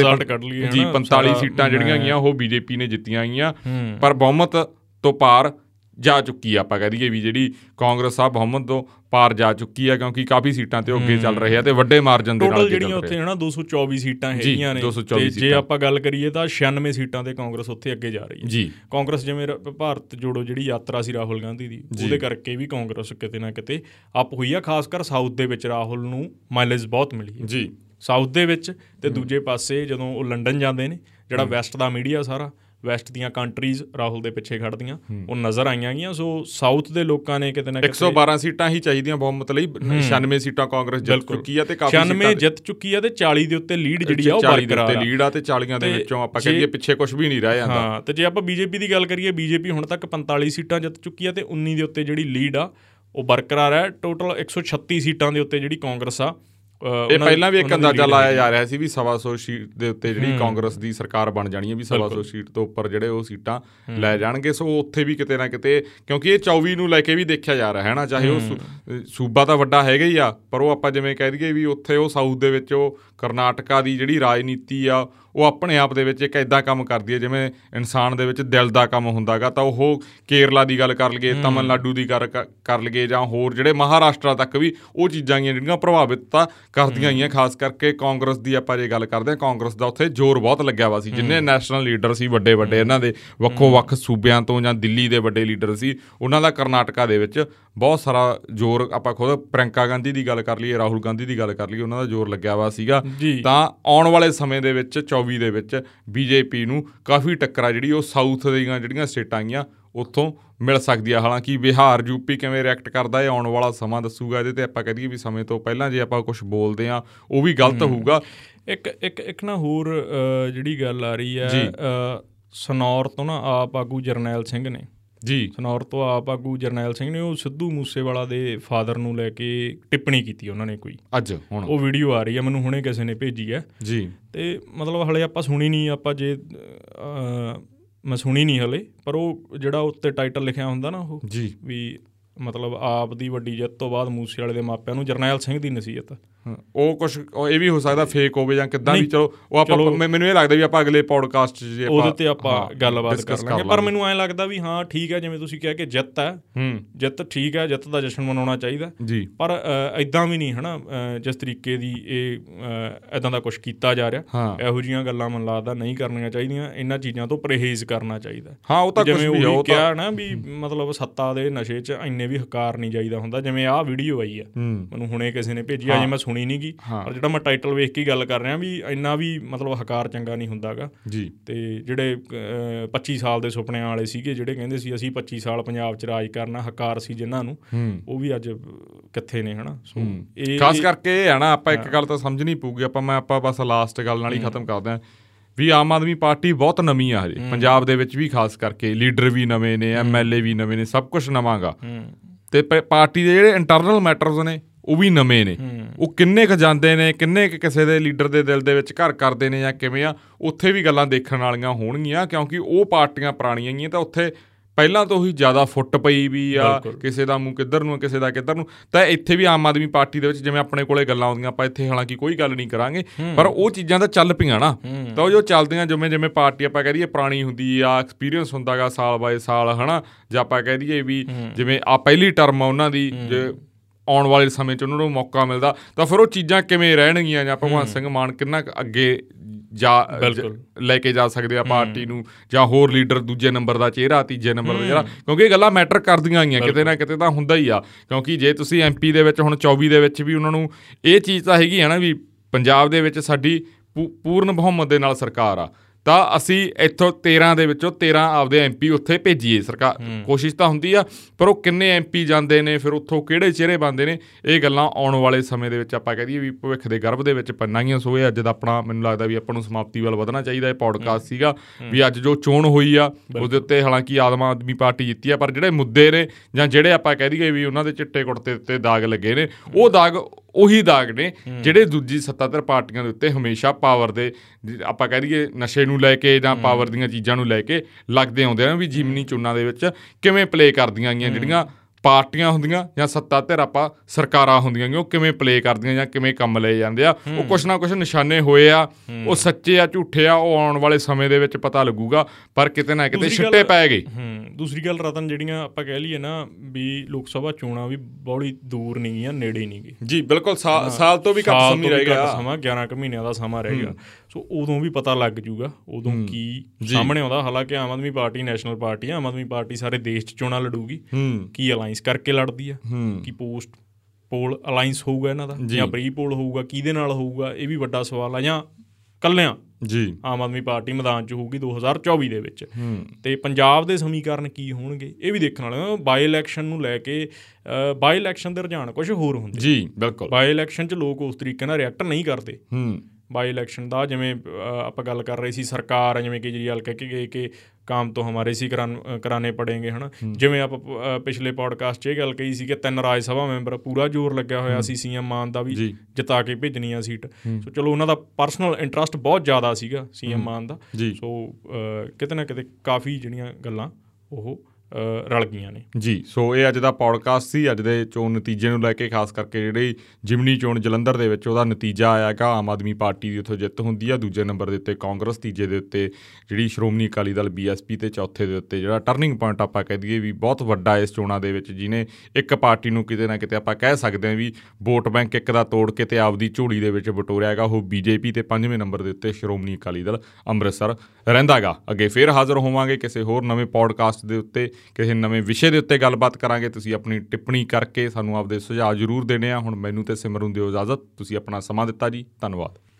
Speaker 2: ਜੀ 45 ਸੀਟਾਂ ਜਿਹੜੀਆਂ ਗਈਆਂ ਉਹ ਬੀਜੇਪੀ ਨੇ ਜਿੱਤੀਆਂ ਗਈਆਂ। ਪਰ ਬਹੁਮਤ ਤੋਂ ਪਾਰ ਜਾ ਚੁੱਕੀ ਆ ਆਪਾਂ ਕਹਿ ਦਈਏ ਵੀ ਜਿਹੜੀ ਕਾਂਗਰਸ ਆ ਬਹੁਮਤ ਤੋਂ ਪਾਰ ਜਾ ਚੁੱਕੀ ਆ ਕਿਉਂਕਿ ਕਾਫੀ ਸੀਟਾਂ ਤੇ ਉਹ ਅੱਗੇ ਚੱਲ ਰਹੇ ਆ ਤੇ ਵੱਡੇ ਮਾਰਜਨ ਦੇ ਨਾਲ
Speaker 1: ਟੋਟਲ ਜਿਹੜੀਆਂ ਉੱਥੇ ਹਨਾ 224 ਸੀਟਾਂ ਹੈਗੀਆਂ ਨੇ। ਤੇ ਜੇ ਆਪਾਂ ਗੱਲ ਕਰੀਏ ਤਾਂ 96 ਸੀਟਾਂ ਤੇ ਕਾਂਗਰਸ ਉੱਥੇ ਅੱਗੇ ਜਾ ਰਹੀ ਹੈ
Speaker 2: ਜੀ।
Speaker 1: ਕਾਂਗਰਸ ਜਿਵੇਂ ਭਾਰਤ ਜੋੜੋ ਜਿਹੜੀ ਯਾਤਰਾ ਸੀ ਰਾਹੁਲ ਗਾਂਧੀ ਦੀ ਉਹਦੇ ਕਰਕੇ ਵੀ ਕਾਂਗਰਸ ਕਿਤੇ ਨਾ ਕਿਤੇ ਅਪ ਹੋਈ ਆ ਖਾਸ ਕਰ ਸਾਊਥ ਦੇ ਵਿੱਚ ਰਾਹੁਲ ਨੂੰ ਮਾਈਲੇਜ ਬਹੁਤ ਮਿਲੀ ਹੈ
Speaker 2: ਜੀ।
Speaker 1: ਸਾਊਥ ਦੇ ਵਿੱਚ ਤੇ ਦੂਜੇ ਪਾਸੇ ਜਦੋਂ ਉਹ ਲੰਡਨ ਜਾਂਦੇ ਨੇ ਜਿਹੜਾ ਵੈਸਟ ਦਾ ਮੀਡੀਆ ਸਾਰਾ ਵੈਸਟ ਦੀਆਂ ਕੰਟਰੀਜ਼ ਰਾਹੁਲ ਦੇ ਪਿੱਛੇ ਖੜਦੀਆਂ ਉਹ ਨਜ਼ਰ ਆਈਆਂ ਗਈਆਂ ਸੋ ਸਾਊਥ ਦੇ ਲੋਕਾਂ ਨੇ ਕਿਤੇ ਨਾ
Speaker 2: ਕਿਤੇ 112 ਸੀਟਾਂ ਹੀ ਚਾਹੀਦੀਆਂ ਬਹੁਮਤ ਲਈ 96 ਸੀਟਾਂ ਕਾਂਗਰਸ ਜਿੱਤ ਚੁੱਕੀ ਆ ਤੇ ਕਾਫੀ
Speaker 1: 96 ਜਿੱਤ ਚੁੱਕੀ ਆ ਤੇ 40 ਦੇ ਉੱਤੇ ਲੀਡ ਜਿਹੜੀ ਆ ਉਹ ਬਰਕਰਾਰ
Speaker 2: ਆ। ਤੇ ਲੀਡ ਆ ਤੇ 40 ਦੇ ਵਿੱਚੋਂ ਆਪਾਂ ਕਹੀਏ ਪਿੱਛੇ ਕੁਝ ਵੀ ਨਹੀਂ ਰਹਿ ਜਾਂਦਾ।
Speaker 1: ਹਾਂ ਤੇ ਜੇ ਆਪਾਂ ਬੀਜੇਪੀ ਦੀ ਗੱਲ ਕਰੀਏ ਬੀਜੇਪੀ ਹੁਣ ਤੱਕ 45 ਸੀਟਾਂ ਜਿੱਤ ਚੁੱਕੀ ਆ ਤੇ 19 ਦੇ ਉੱਤੇ ਜਿਹੜੀ ਲੀਡ ਆ ਉਹ ਬਰਕਰਾਰ ਹੈ। ਟੋਟਲ 136 ਸੀਟਾਂ ਦੇ ਉੱਤੇ ਜਿਹੜੀ ਕਾਂਗਰਸ ਆ
Speaker 2: ਇਹ ਪਹਿਲਾਂ ਵੀ ਇੱਕ ਅੰਦਾਜ਼ਾ ਲਾਇਆ ਜਾ ਰਿਹਾ ਸੀ ਵੀ 125 ਸੀਟ ਦੇ ਉੱਤੇ ਜਿਹੜੀ ਕਾਂਗਰਸ ਦੀ ਸਰਕਾਰ ਬਣ ਜਾਣੀ ਹੈ ਵੀ 125 ਸੀਟ ਤੋਂ ਉੱਪਰ ਜਿਹੜੇ ਉਹ ਸੀਟਾਂ ਲੈ ਜਾਣਗੇ। ਸੋ ਉੱਥੇ ਵੀ ਕਿਤੇ ਨਾ ਕਿਤੇ ਕਿਉਂਕਿ ਇਹ 24 ਨੂੰ ਲੈ ਕੇ ਵੀ ਦੇਖਿਆ ਜਾ ਰਿਹਾ ਹੈ ਨਾ ਚਾਹੇ ਉਹ ਸੂਬਾ ਤਾਂ ਵੱਡਾ ਹੈਗਾ ਹੀ ਆ ਪਰ ਉਹ ਆਪਾਂ ਜਿਵੇਂ ਕਹਿ ਦਈਏ ਵੀ ਉੱਥੇ ਉਹ ਸਾਊਥ ਦੇ ਵਿੱਚ ਉਹ ਕਰਨਾਟਕਾ ਦੀ ਜਿਹੜੀ ਰਾਜਨੀਤੀ ਆ ਉਹ ਆਪਣੇ ਆਪ ਦੇ ਵਿੱਚ ਇੱਕ ਐਦਾਂ ਕੰਮ ਕਰਦੀ ਹੈ ਜਿਵੇਂ ਇਨਸਾਨ ਦੇ ਵਿੱਚ ਦਿਲ ਦਾ ਕੰਮ ਹੁੰਦਾਗਾ ਤਾਂ ਉਹ ਕੇਰਲਾ ਦੀ ਗੱਲ ਕਰ ਲਈਏ ਤਮਿਲਨਾਡੂ ਦੀ ਗੱਲ ਕਰ ਲਈਏ ਜਾਂ ਹੋਰ ਜਿਹੜੇ ਮਹਾਰਾਸ਼ਟਰ ਤੱਕ ਵੀ ਉਹ ਚੀਜ਼ਾਂ ਆਈਆਂ ਜਿਹੜੀਆਂ ਪ੍ਰਭਾਵਿਤ ਤਾਂ ਕਰਦੀਆਂ ਆਈਆਂ ਖਾਸ ਕਰਕੇ ਕਾਂਗਰਸ ਦੀ ਆਪਾਂ ਜੇ ਗੱਲ ਕਰਦੇ ਹਾਂ ਕਾਂਗਰਸ ਦਾ ਉੱਥੇ ਜ਼ੋਰ ਬਹੁਤ ਲੱਗਿਆ ਵਾ ਸੀ ਜਿੰਨੇ ਨੈਸ਼ਨਲ ਲੀਡਰ ਸੀ ਵੱਡੇ ਵੱਡੇ ਇਹਨਾਂ ਦੇ ਵੱਖੋ ਵੱਖ ਸੂਬਿਆਂ ਤੋਂ ਜਾਂ ਦਿੱਲੀ ਦੇ ਵੱਡੇ ਲੀਡਰ ਸੀ ਉਹਨਾਂ ਦਾ ਕਰਨਾਟਕਾ ਦੇ ਵਿੱਚ ਬਹੁਤ ਸਾਰਾ ਜ਼ੋਰ ਆਪਾਂ ਖੁਦ ਪ੍ਰਿੰਕਾ ਗਾਂਧੀ ਦੀ ਗੱਲ ਕਰ ਲਈਏ ਰਾਹੁਲ ਗਾਂਧੀ ਦੀ ਗੱਲ ਕਰ ਲਈਏ ਉਹਨਾਂ ਦਾ ਜ਼ੋਰ ਲੱਗਿਆ ਵਾ ਸੀਗਾ। ਤਾਂ ਆਉਣ ਵਾਲੇ ਸਮੇਂ ਦੇ ਵਿੱਚ 24 ਦੇ ਵਿੱਚ ਬੀਜੇਪੀ ਨੂੰ ਕਾਫੀ ਟੱਕਰਾ ਜਿਹੜੀ ਉਹ ਸਾਊਥ ਦੀਆਂ ਜਿਹੜੀਆਂ ਸਟੇਟਾਂ ਆਈਆਂ ਉੱਥੋਂ ਮਿਲ ਸਕਦੀ ਆ ਹਾਲਾਂਕਿ ਬਿਹਾਰ ਯੂਪੀ ਕਿਵੇਂ ਰਿਐਕਟ ਕਰਦਾ ਹੈ ਆਉਣ ਵਾਲਾ ਸਮਾਂ ਦੱਸੂਗਾ। ਇਹਦੇ ਤੇ ਆਪਾਂ ਕਹਦੀਏ ਵੀ ਸਮੇਂ ਤੋਂ ਪਹਿਲਾਂ ਜੇ ਆਪਾਂ ਕੁਝ ਬੋਲਦੇ ਆ ਉਹ ਵੀ ਗਲਤ ਹੋਊਗਾ।
Speaker 1: ਇੱਕ ਇੱਕ ਇੱਕ ਨਾ ਹੋਰ ਜਿਹੜੀ ਗੱਲ ਆ ਰਹੀ ਹੈ ਸਨੌਰ ਤੋਂ ਨਾ ਆਪ ਆਗੂ ਜਰਨੈਲ ਸਿੰਘ ਨੇ।
Speaker 2: ਜੀ।
Speaker 1: ਸਨੌਰ ਤੋਂ ਆਪ ਆਗੂ ਜਰਨੈਲ ਸਿੰਘ ਨੇ ਉਹ ਸਿੱਧੂ ਮੂਸੇਵਾਲਾ ਦੇ ਫਾਦਰ ਨੂੰ ਲੈ ਕੇ ਟਿੱਪਣੀ ਕੀਤੀ ਉਹਨਾਂ ਨੇ ਕੋਈ।
Speaker 2: ਅੱਜ ਹੁਣ।
Speaker 1: ਉਹ ਵੀਡੀਓ ਆ ਰਹੀ ਹੈ ਮੈਨੂੰ ਹੁਣੇ ਕਿਸੇ ਨੇ ਭੇਜੀ ਹੈ।
Speaker 2: ਜੀ।
Speaker 1: ਤੇ ਮਤਲਬ ਹਲੇ ਆਪਾਂ ਸੁਣੀ ਨਹੀਂ ਆਪਾਂ ਜੇ ਮੈਂ ਸੁਣੀ ਨਹੀਂ ਹਲੇ ਪਰ ਉਹ ਜਿਹੜਾ ਉੱਤੇ ਟਾਈਟਲ ਲਿਖਿਆ ਹੁੰਦਾ ਨਾ ਉਹ
Speaker 2: ਜੀ।
Speaker 1: ਵੀ ਮਤਲਬ ਆਪ ਦੀ ਵੱਡੀ ਜਿੱਤ ਤੋਂ ਬਾਅਦ ਮੂਸੇ ਵਾਲੇ ਦੇ ਮਾਪਿਆਂ ਨੂੰ ਜਰਨੈਲ ਸਿੰਘ ਦੀ ਨਸੀਹਤ।
Speaker 2: ਉਹ ਕੁਝ ਇਹ ਵੀ ਹੋ ਸਕਦਾ ਫੇਕ ਹੋਵੇ ਜਾਂ ਕਿੱਦਾਂ ਵੀ ਚਲੋ ਉਹ ਆਪਾਂ ਮੈਨੂੰ ਇਹ ਲੱਗਦਾ ਵੀ ਆਪਾਂ ਅਗਲੇ ਪੋਡਕਾਸਟ 'ਚ ਜੇ
Speaker 1: ਆਪਾਂ ਉਹਦੇ ਤੇ ਆਪਾਂ ਗੱਲਬਾਤ ਕਰ ਲਾਂਗੇ। ਪਰ ਮੈਨੂੰ ਐਂ ਲੱਗਦਾ ਵੀ ਹਾਂ ਠੀਕ ਹੈ ਜਿਵੇਂ ਤੁਸੀਂ ਕਿਹਾ ਕਿ ਜਿੱਤ ਹੈ। ਜਿੱਤ ਠੀਕ ਹੈ ਜਿੱਤ ਦਾ ਜਸ਼ਨ ਮਨਾਉਣਾ ਚਾਹੀਦਾ। ਪਰ ਐਦਾਂ ਵੀ ਨਹੀਂ ਹਨਾ? ਜਿਸ ਤਰੀਕੇ ਦੀ ਇਹ ਐਦਾਂ ਦਾ ਕੁਝ ਕੀਤਾ ਜਾ ਰਿਹਾ। ਇਹੋ ਜੀਆਂ ਗੱਲਾਂ ਮਨ ਲੱਗਦਾ ਨਹੀਂ ਕਰਨੀਆਂ ਚਾਹੀਦੀਆਂ। ਇਹਨਾਂ ਚੀਜ਼ਾਂ ਤੋਂ ਪਰਹੇਜ਼ ਕਰਨਾ ਚਾਹੀਦਾ।
Speaker 2: ਹਾਂ ਉਹ ਤਾਂ ਕੁਝ ਵੀ
Speaker 1: ਉਹ ਕਿਹਾ ਨਾ ਵੀ ਮਤਲਬ ਸੱਤਾ ਦੇ ਨਸ਼ੇ 'ਚ ਇੰਨੇ ਵੀ ਹਕਾਰ ਨਹੀਂ ਜਾਈਦਾ ਹੁੰਦਾ। ਜਿਵੇਂ ਆਹ ਵੀਡੀਓ ਆਈ ਆ। ਮੈਨੂੰ ਹੁਣੇ ਕਿਸੇ ਨੇ ਭੇਜੀ। ਆ ਜੇ ਮੈਂ ਸੁਣੀ ਨਹੀਂਗੀ ਪਰ ਜਿਹੜਾ ਮੈਂ ਟਾਈਟਲ ਵੇਖ ਕੇ ਗੱਲ ਕਰ ਰਿਹਾ ਵੀ ਇੰਨਾ ਵੀ ਮਤਲਬ ਹਕਾਰ ਚੰਗਾ ਨਹੀਂ ਹੁੰਦਾਗਾ
Speaker 2: ਜੀ।
Speaker 1: ਤੇ ਜਿਹੜੇ 25 ਸਾਲ ਦੇ ਸੁਪਨਿਆਂ ਵਾਲੇ ਸੀਗੇ ਜਿਹੜੇ ਕਹਿੰਦੇ ਸੀ ਅਸੀਂ 25 ਸਾਲ ਪੰਜਾਬ 'ਚ ਰਾਜ ਕਰਨਾ ਹਕਾਰ ਸੀ ਜਿਨ੍ਹਾਂ ਨੂੰ ਉਹ ਵੀ ਅੱਜ ਕਿੱਥੇ ਨੇ ਹਨਾ?
Speaker 2: ਸੋ ਇਹ ਖਾਸ ਕਰਕੇ ਇਹ ਹੈ ਨਾ ਆਪਾਂ ਇੱਕ ਗੱਲ ਤਾਂ ਸਮਝਣੀ ਪਊਗੀ ਆਪਾਂ ਮੈਂ ਆਪਾਂ ਬਸ ਲਾਸਟ ਗੱਲ ਨਾਲ ਹੀ ਖਤਮ ਕਰਦੇ। ਆਂ ਵੀ ਆਮ ਆਦਮੀ ਪਾਰਟੀ ਬਹੁਤ ਨਵੀਂ ਆ ਹਜੇ। ਪੰਜਾਬ ਦੇ ਵਿੱਚ ਵੀ ਖਾਸ ਕਰਕੇ ਲੀਡਰ ਵੀ ਨਵੇਂ ਨੇ ਐਮਐਲਏ ਵੀ ਨਵੇਂ ਨੇ ਸਭ ਕੁਝ ਨਵਾਂਗਾ ਤੇ ਪਾਰਟੀ ਦੇ ਜਿਹੜੇ ਇੰਟਰਨਲ ਮੈਟਰਸ ਨੇ ਉਹ ਵੀ ਨਵੇਂ ਨੇ। ਉਹ ਕਿੰਨੇ ਕ ਜਾਂਦੇ ਨੇ ਕਿੰਨੇ ਕ ਕਿਸੇ ਦੇ ਲੀਡਰ ਦੇ ਦਿਲ ਦੇ ਵਿੱਚ ਘਰ ਕਰਦੇ ਨੇ ਜਾਂ ਕਿਵੇਂ ਆ ਉੱਥੇ ਵੀ ਗੱਲਾਂ ਦੇਖਣ ਵਾਲੀਆਂ ਹੋਣਗੀਆਂ ਕਿਉਂਕਿ ਉਹ ਪਾਰਟੀਆਂ ਪੁਰਾਣੀਆਂ ਗਈਆਂ ਤਾਂ ਉੱਥੇ ਪਹਿਲਾਂ ਤੋਂ ਹੀ ਜ਼ਿਆਦਾ ਫੁੱਟ ਪਈ ਵੀ ਆ ਕਿਸੇ ਦਾ ਮੂੰਹ ਕਿੱਧਰ ਨੂੰ ਕਿਸੇ ਦਾ ਕਿੱਧਰ ਨੂੰ। ਤਾਂ ਇੱਥੇ ਵੀ ਆਮ ਆਦਮੀ ਪਾਰਟੀ ਦੇ ਵਿੱਚ ਜਿਵੇਂ ਆਪਣੇ ਕੋਲੇ ਗੱਲਾਂ ਆਉਂਦੀਆਂ ਆਪਾਂ ਇੱਥੇ ਹਾਲਾਂਕਿ ਕੋਈ ਗੱਲ ਨਹੀਂ ਕਰਾਂਗੇ ਪਰ ਉਹ ਚੀਜ਼ਾਂ ਤਾਂ ਚੱਲ ਪਈਆਂ ਨਾ। ਤਾਂ ਉਹ ਜੋ ਚੱਲਦੀਆਂ ਜਿਵੇਂ ਜਿਵੇਂ ਪਾਰਟੀ ਆਪਾਂ ਕਹਿ ਦਈਏ ਪੁਰਾਣੀ ਹੁੰਦੀ ਆ ਐਕਸਪੀਰੀਅੰਸ ਹੁੰਦਾਗਾ ਸਾਲ ਬਾਏ ਸਾਲ ਹਨਾ? ਜਾਂ ਆਪਾਂ ਕਹਿ ਦਈਏ ਵੀ ਜਿਵੇਂ ਆ ਪਹਿਲੀ ਟਰਮ ਆ ਉਹਨਾਂ ਦੀ ਜੇ ਆਉਣ ਵਾਲੇ ਸਮੇਂ 'ਚ ਉਹਨਾਂ ਨੂੰ ਮੌਕਾ ਮਿਲਦਾ ਤਾਂ ਫਿਰ ਉਹ ਚੀਜ਼ਾਂ ਕਿਵੇਂ ਰਹਿਣਗੀਆਂ ਜਾਂ ਭਗਵਾਨ ਸਿੰਘ ਮਾਨ ਕਿੰਨਾ ਅੱਗੇ ਜਾ ਲੈ ਕੇ ਜਾ ਸਕਦੇ ਆ ਪਾਰਟੀ ਨੂੰ ਜਾਂ ਹੋਰ ਲੀਡਰ ਦੂਜੇ ਨੰਬਰ ਦਾ ਚਿਹਰਾ ਤੀਜੇ ਨੰਬਰ ਦਾ ਚਿਹਰਾ ਕਿਉਂਕਿ ਇਹ ਗੱਲਾਂ ਮੈਟਰ ਕਰਦੀਆਂ ਆਈਆਂ ਕਿਤੇ ਨਾ ਕਿਤੇ ਤਾਂ ਹੁੰਦਾ ਹੀ ਆ ਕਿਉਂਕਿ ਜੇ ਤੁਸੀਂ ਐਮਪੀ ਦੇ ਵਿੱਚ ਹੁਣ 24 ਦੇ ਵਿੱਚ ਵੀ ਉਹਨਾਂ ਨੂੰ ਇਹ ਚੀਜ਼ ਤਾਂ ਹੈਗੀ ਆ ਨਾ ਵੀ ਪੰਜਾਬ ਦੇ ਵਿੱਚ ਸਾਡੀ ਪੂਰਨ ਬਹੁਮਤ ਦੇ ਨਾਲ ਸਰਕਾਰ ਆ ਤਾਂ ਅਸੀਂ ਇੱਥੋਂ 13 ਦੇ ਵਿੱਚੋਂ 13 ਆਪਦੇ ਐਮਪੀ ਉੱਥੇ ਭੇਜੀਏ ਸਰਕਾਰ। ਕੋਸ਼ਿਸ਼ ਤਾਂ ਹੁੰਦੀ ਆ ਪਰ ਉਹ ਕਿੰਨੇ ਐਮਪੀ ਜਾਂਦੇ ਨੇ ਫਿਰ ਉੱਥੋਂ ਕਿਹੜੇ ਚਿਹਰੇ ਬੰਦੇ ਨੇ ਇਹ ਗੱਲਾਂ ਆਉਣ ਵਾਲੇ ਸਮੇਂ ਦੇ ਵਿੱਚ ਆਪਾਂ ਕਹਦੀਏ ਵੀ ਭਵਿੱਖ ਦੇ ਗਰਭ ਦੇ ਵਿੱਚ ਪੰਨਾਂਗੀਆਂ ਸੋ ਇਹ ਅੱਜ ਦਾ ਆਪਣਾ ਮੈਨੂੰ ਲੱਗਦਾ ਵੀ ਆਪਾਂ ਨੂੰ ਸਮਾਪਤੀ ਵੱਲ ਵਧਣਾ ਚਾਹੀਦਾ ਇਹ ਪੌਡਕਾਸਟ ਸੀਗਾ ਵੀ ਅੱਜ ਜੋ ਚੋਣ ਹੋਈ ਆ ਉਹਦੇ ਉੱਤੇ ਹਾਲਾਂਕਿ ਆਦਮ ਆਦਮੀ ਪਾਰਟੀ ਜਿੱਤੀ ਆ ਪਰ ਜਿਹੜੇ ਮੁੱਦੇ ਨੇ ਜਾਂ ਜਿਹੜੇ ਆਪਾਂ ਕਹਿ ਦਈਏ ਵੀ ਉਹਨਾਂ ਦੇ ਚਿੱਟੇ ਕੁੜਤੇ ਉੱਤੇ ਦਾਗ ਲੱਗੇ ਨੇ ਉਹ ਦਾਗ ਉਹੀ ਦਾਗ ਨੇ ਜਿਹੜੇ ਦੂਜੀ ਸੱਤਾਧਰ ਪਾਰਟੀਆਂ ਦੇ ਉੱਤੇ ਹਮੇਸ਼ਾ ਪਾਵਰ ਦੇ ਆਪਾਂ ਕਹਿ ਦਈਏ ਨਸ਼ੇ ਨੂੰ ਲੈ ਕੇ ਜਾਂ ਪਾਵਰ ਦੀਆਂ ਚੀਜ਼ਾਂ ਨੂੰ ਲੈ ਕੇ ਲੱਗਦੇ ਆਉਂਦੇ ਨੇ ਵੀ ਜਿਮਨੀ ਚੁਣਾਂ ਦੇ ਵਿੱਚ ਕਿਵੇਂ ਪਲੇ ਕਰਦੀਆਂ ਆਈਆਂ ਜਿਹੜੀਆਂ ਪਾਰਟੀਆਂ ਹੁੰਦੀਆਂ ਜਾਂ ਸੱਤਾ ਧਿਰ ਆਪਾਂ ਸਰਕਾਰਾਂ ਹੁੰਦੀਆਂ ਕਿ ਉਹ ਕਿਵੇਂ ਪਲੇ ਕਰਦੀਆਂ ਜਾਂ ਕਿਵੇਂ ਕੰਮ ਲਏ ਜਾਂਦੇ ਆ ਉਹ ਕੁਛ ਨਾ ਕੁਛ ਨਿਸ਼ਾਨੇ ਹੋਏ ਆ ਉਹ ਸੱਚੇ ਆ ਝੂਠੇ ਆ ਉਹ ਆਉਣ ਵਾਲੇ ਸਮੇਂ ਦੇ ਵਿੱਚ ਪਤਾ ਲੱਗੂਗਾ ਪਰ ਕਿਤੇ ਨਾ ਕਿਤੇ ਛਿੱਟੇ ਪੈ ਗਏ।
Speaker 1: ਹੂੰ ਦੂਸਰੀ ਗੱਲ ਰਤਨ ਜਿਹੜੀਆਂ ਆਪਾਂ ਕਹਿ ਲਈਏ ਨਾ ਵੀ ਲੋਕ ਸਭਾ ਚੋਣਾਂ ਵੀ ਬੜੀ ਦੂਰ ਨਹੀਂ ਗਈਆਂ ਨੇੜੇ ਨਹੀਂ ਗਈ
Speaker 2: ਜੀ ਬਿਲਕੁਲ ਸਾਲ ਤੋਂ ਵੀ ਘੱਟ ਸਮਾਂ ਰਹਿ ਗਿਆ।
Speaker 1: ਸਮਾਂ 11 ਕੁ ਮਹੀਨਿਆਂ ਦਾ ਸਮਾਂ ਰਹਿ ਗਿਆ। ਸੋ ਉਦੋਂ ਵੀ ਪਤਾ ਲੱਗ ਜੂਗਾ ਉਦੋਂ ਕੀ ਸਾਹਮਣੇ ਆਉਂਦਾ ਹਾਲਾਂਕਿ Aam Aadmi party national party ਆ ਆਮ ਆਦਮੀ ਪਾਰਟੀ ਸਾਰੇ ਦੇਸ਼ 'ਚ ਚੋਣਾਂ ਲੜੂਗੀ। ਕੀ ਅਲਾਈਅੰਸ ਕਰਕੇ ਲੜਦੀ ਆ? ਕੀ ਪੋਸਟ ਪੋਲ ਅਲਾਈਅੰਸ ਹੋਊਗਾ ਇਹਨਾਂ ਦਾ? ਜਾਂ। ਪ੍ਰੀ ਪੋਲ ਹੋਊਗਾ ਕਿਹਦੇ ਨਾਲ ਹੋਊਗਾ? ਇਹ ਵੀ ਵੱਡਾ ਸਵਾਲ ਆ ਜਾਂ ਕੱਲਿਆਂ?
Speaker 2: ਜੀ।
Speaker 1: ਆਮ ਆਦਮੀ ਪਾਰਟੀ ਮੈਦਾਨ 'ਚ ਹੋਊਗੀ 2024 ਦੇ ਵਿੱਚ। ਤੇ ਪੰਜਾਬ ਦੇ ਸਮੀਕਰਨ ਕੀ ਹੋਣਗੇ? ਇਹ ਵੀ ਦੇਖਣ ਵਾਲਾ ਬਾਈ ਇਲੈਕਸ਼ਨ ਨੂੰ ਲੈ ਕੇ ਬਾਈ ਇਲੈਕਸ਼ਨ ਦੇ ਰੁਝਾਨ ਕੁਝ ਹੋਰ ਹੁੰਦੇ।
Speaker 2: ਜੀ ਬਿਲਕੁਲ।
Speaker 1: ਬਾਈ ਇਲੈਕਸ਼ਨ 'ਚ ਲੋਕ ਉਸ ਤਰੀਕੇ ਨਾਲ ਰਿਐਕਟ ਨਹੀਂ ਕਰਦੇ।
Speaker 2: ਹੂੰ।
Speaker 1: ਬਾਈ ਇਲੈਕਸ਼ਨ ਦਾ ਜਿਵੇਂ ਆਪਾਂ ਗੱਲ ਕਰ ਰਹੇ ਸੀ ਸਰਕਾਰ ਜਿਵੇਂ ਕੇਜਰੀਵਾਲ ਕਹਿ ਕੇ ਗਏ ਕਿ ਕੰਮ ਤੋਂ ਹਮਾਰੇ ਸੀ ਕਰਾਣੇ ਪੜेंगे ਹਨਾ? ਜਿਵੇਂ ਆਪਾਂ ਪਿਛਲੇ ਪੋਡਕਾਸਟ 'ਚ ਇਹ ਗੱਲ ਕਹੀ ਸੀ ਕਿ ਤਿੰਨ ਰਾਜ ਸਭਾ ਮੈਂਬਰ ਪੂਰਾ ਜ਼ੋਰ ਲੱਗਿਆ ਹੋਇਆ ਸੀ ਸੀਐਮ ਮਾਨ ਦਾ ਵੀ ਜਿਤਾ ਕੇ ਭੇਜਣੀ ਆ ਸੀਟ ਸੋ ਚਲੋ ਉਹਨਾਂ ਦਾ ਪਰਸਨਲ ਇੰਟਰਸਟ ਬਹੁਤ ਜ਼ਿਆਦਾ ਸੀਗਾ ਸੀਐਮ ਮਾਨ ਦਾ। ਸੋ ਕਿਤੇ ਨਾ ਕਿਤੇ ਕਾਫੀ ਜਿਹੜੀਆਂ ਗੱਲਾਂ ਉਹ ਰਲ ਗਈਆਂ ਨੇ।
Speaker 2: ਜੀ, ਸੋ ਇਹ ਅੱਜ ਦਾ ਪੌਡਕਾਸਟ ਸੀ। ਅੱਜ ਦੇ ਚੋਣ ਨਤੀਜੇ ਨੂੰ ਲੈ ਕੇ ਖਾਸ ਕਰਕੇ ਜਿਹੜੀ ਜਿਮਨੀ ਚੋਣ ਜਲੰਧਰ ਦੇ ਵਿੱਚ ਉਹਦਾ ਨਤੀਜਾ ਆਇਆਗਾ ਆਮ ਆਦਮੀ ਪਾਰਟੀ ਦੀ ਉੱਥੇ ਜਿੱਤ ਹੁੰਦੀ ਆ। ਦੂਜੇ ਨੰਬਰ ਦੇ ਉੱਤੇ ਕਾਂਗਰਸ, ਤੀਜੇ ਦੇ ਉੱਤੇ ਜਿਹੜੀ ਸ਼੍ਰੋਮਣੀ ਅਕਾਲੀ ਦਲ ਬੀਐਸਪੀ ਤੇ ਚੌਥੇ ਦੇ ਉੱਤੇ ਜਿਹੜਾ ਟਰਨਿੰਗ ਪੁਆਇੰਟ ਆਪਾਂ ਕਹਿ ਦਈਏ ਵੀ ਬਹੁਤ ਵੱਡਾ ਇਸ ਚੋਣਾਂ ਦੇ ਵਿੱਚ ਜਿਨੇ ਇੱਕ ਪਾਰਟੀ ਨੂੰ ਕਿਤੇ ਨਾ ਕਿਤੇ ਆਪਾਂ ਕਹਿ ਸਕਦੇ ਹਾਂ ਵੀ ਵੋਟ ਬੈਂਕ ਇੱਕ ਦਾ ਤੋੜ ਕੇ ਤੇ ਆਪਦੀ ਝੋਲੀ ਦੇ ਵਿੱਚ ਬਟੋਰਿਆ ਹੈਗਾ। ਉਹ ਬੀਜੇਪੀ ਤੇ ਪੰਜਵੇਂ ਨੰਬਰ ਦੇ ਉੱਤੇ ਸ਼੍ਰੋਮਣੀ ਅਕਾਲੀ ਦਲ ਅੰਮ੍ਰਿਤਸਰ ਰਹਿੰਦਾਗਾ ਅੱਗੇ ਫੇਰ ਹਾਜ਼ਰ ਹੋਵਾਂਗੇ ਕਿਸੇ ਹੋਰ ਨਵੇਂ ਪੌਡਕਾਸਟ ਦੇ ਉੱਤੇ। ਕਿਸੇ ਨਵੇਂ ਵਿਸ਼ੇ ਦੇ ਉੱਤੇ ਗੱਲਬਾਤ ਕਰਾਂਗੇ, ਤੁਸੀਂ ਆਪਣੀ ਟਿੱਪਣੀ ਕਰਕੇ ਸਾਨੂੰ ਆਪਦੇ ਸੁਝਾਅ ਜ਼ਰੂਰ ਦੇਣੇ ਆ। ਹੁਣ ਮੈਨੂੰ ਤੇ ਸਿਮਰਨ ਦਿਓ ਇਜਾਜ਼ਤ। ਤੁਸੀਂ ਆਪਣਾ ਸਮਾਂ ਦਿੱਤਾ ਜੀ। ਧੰਨਵਾਦ।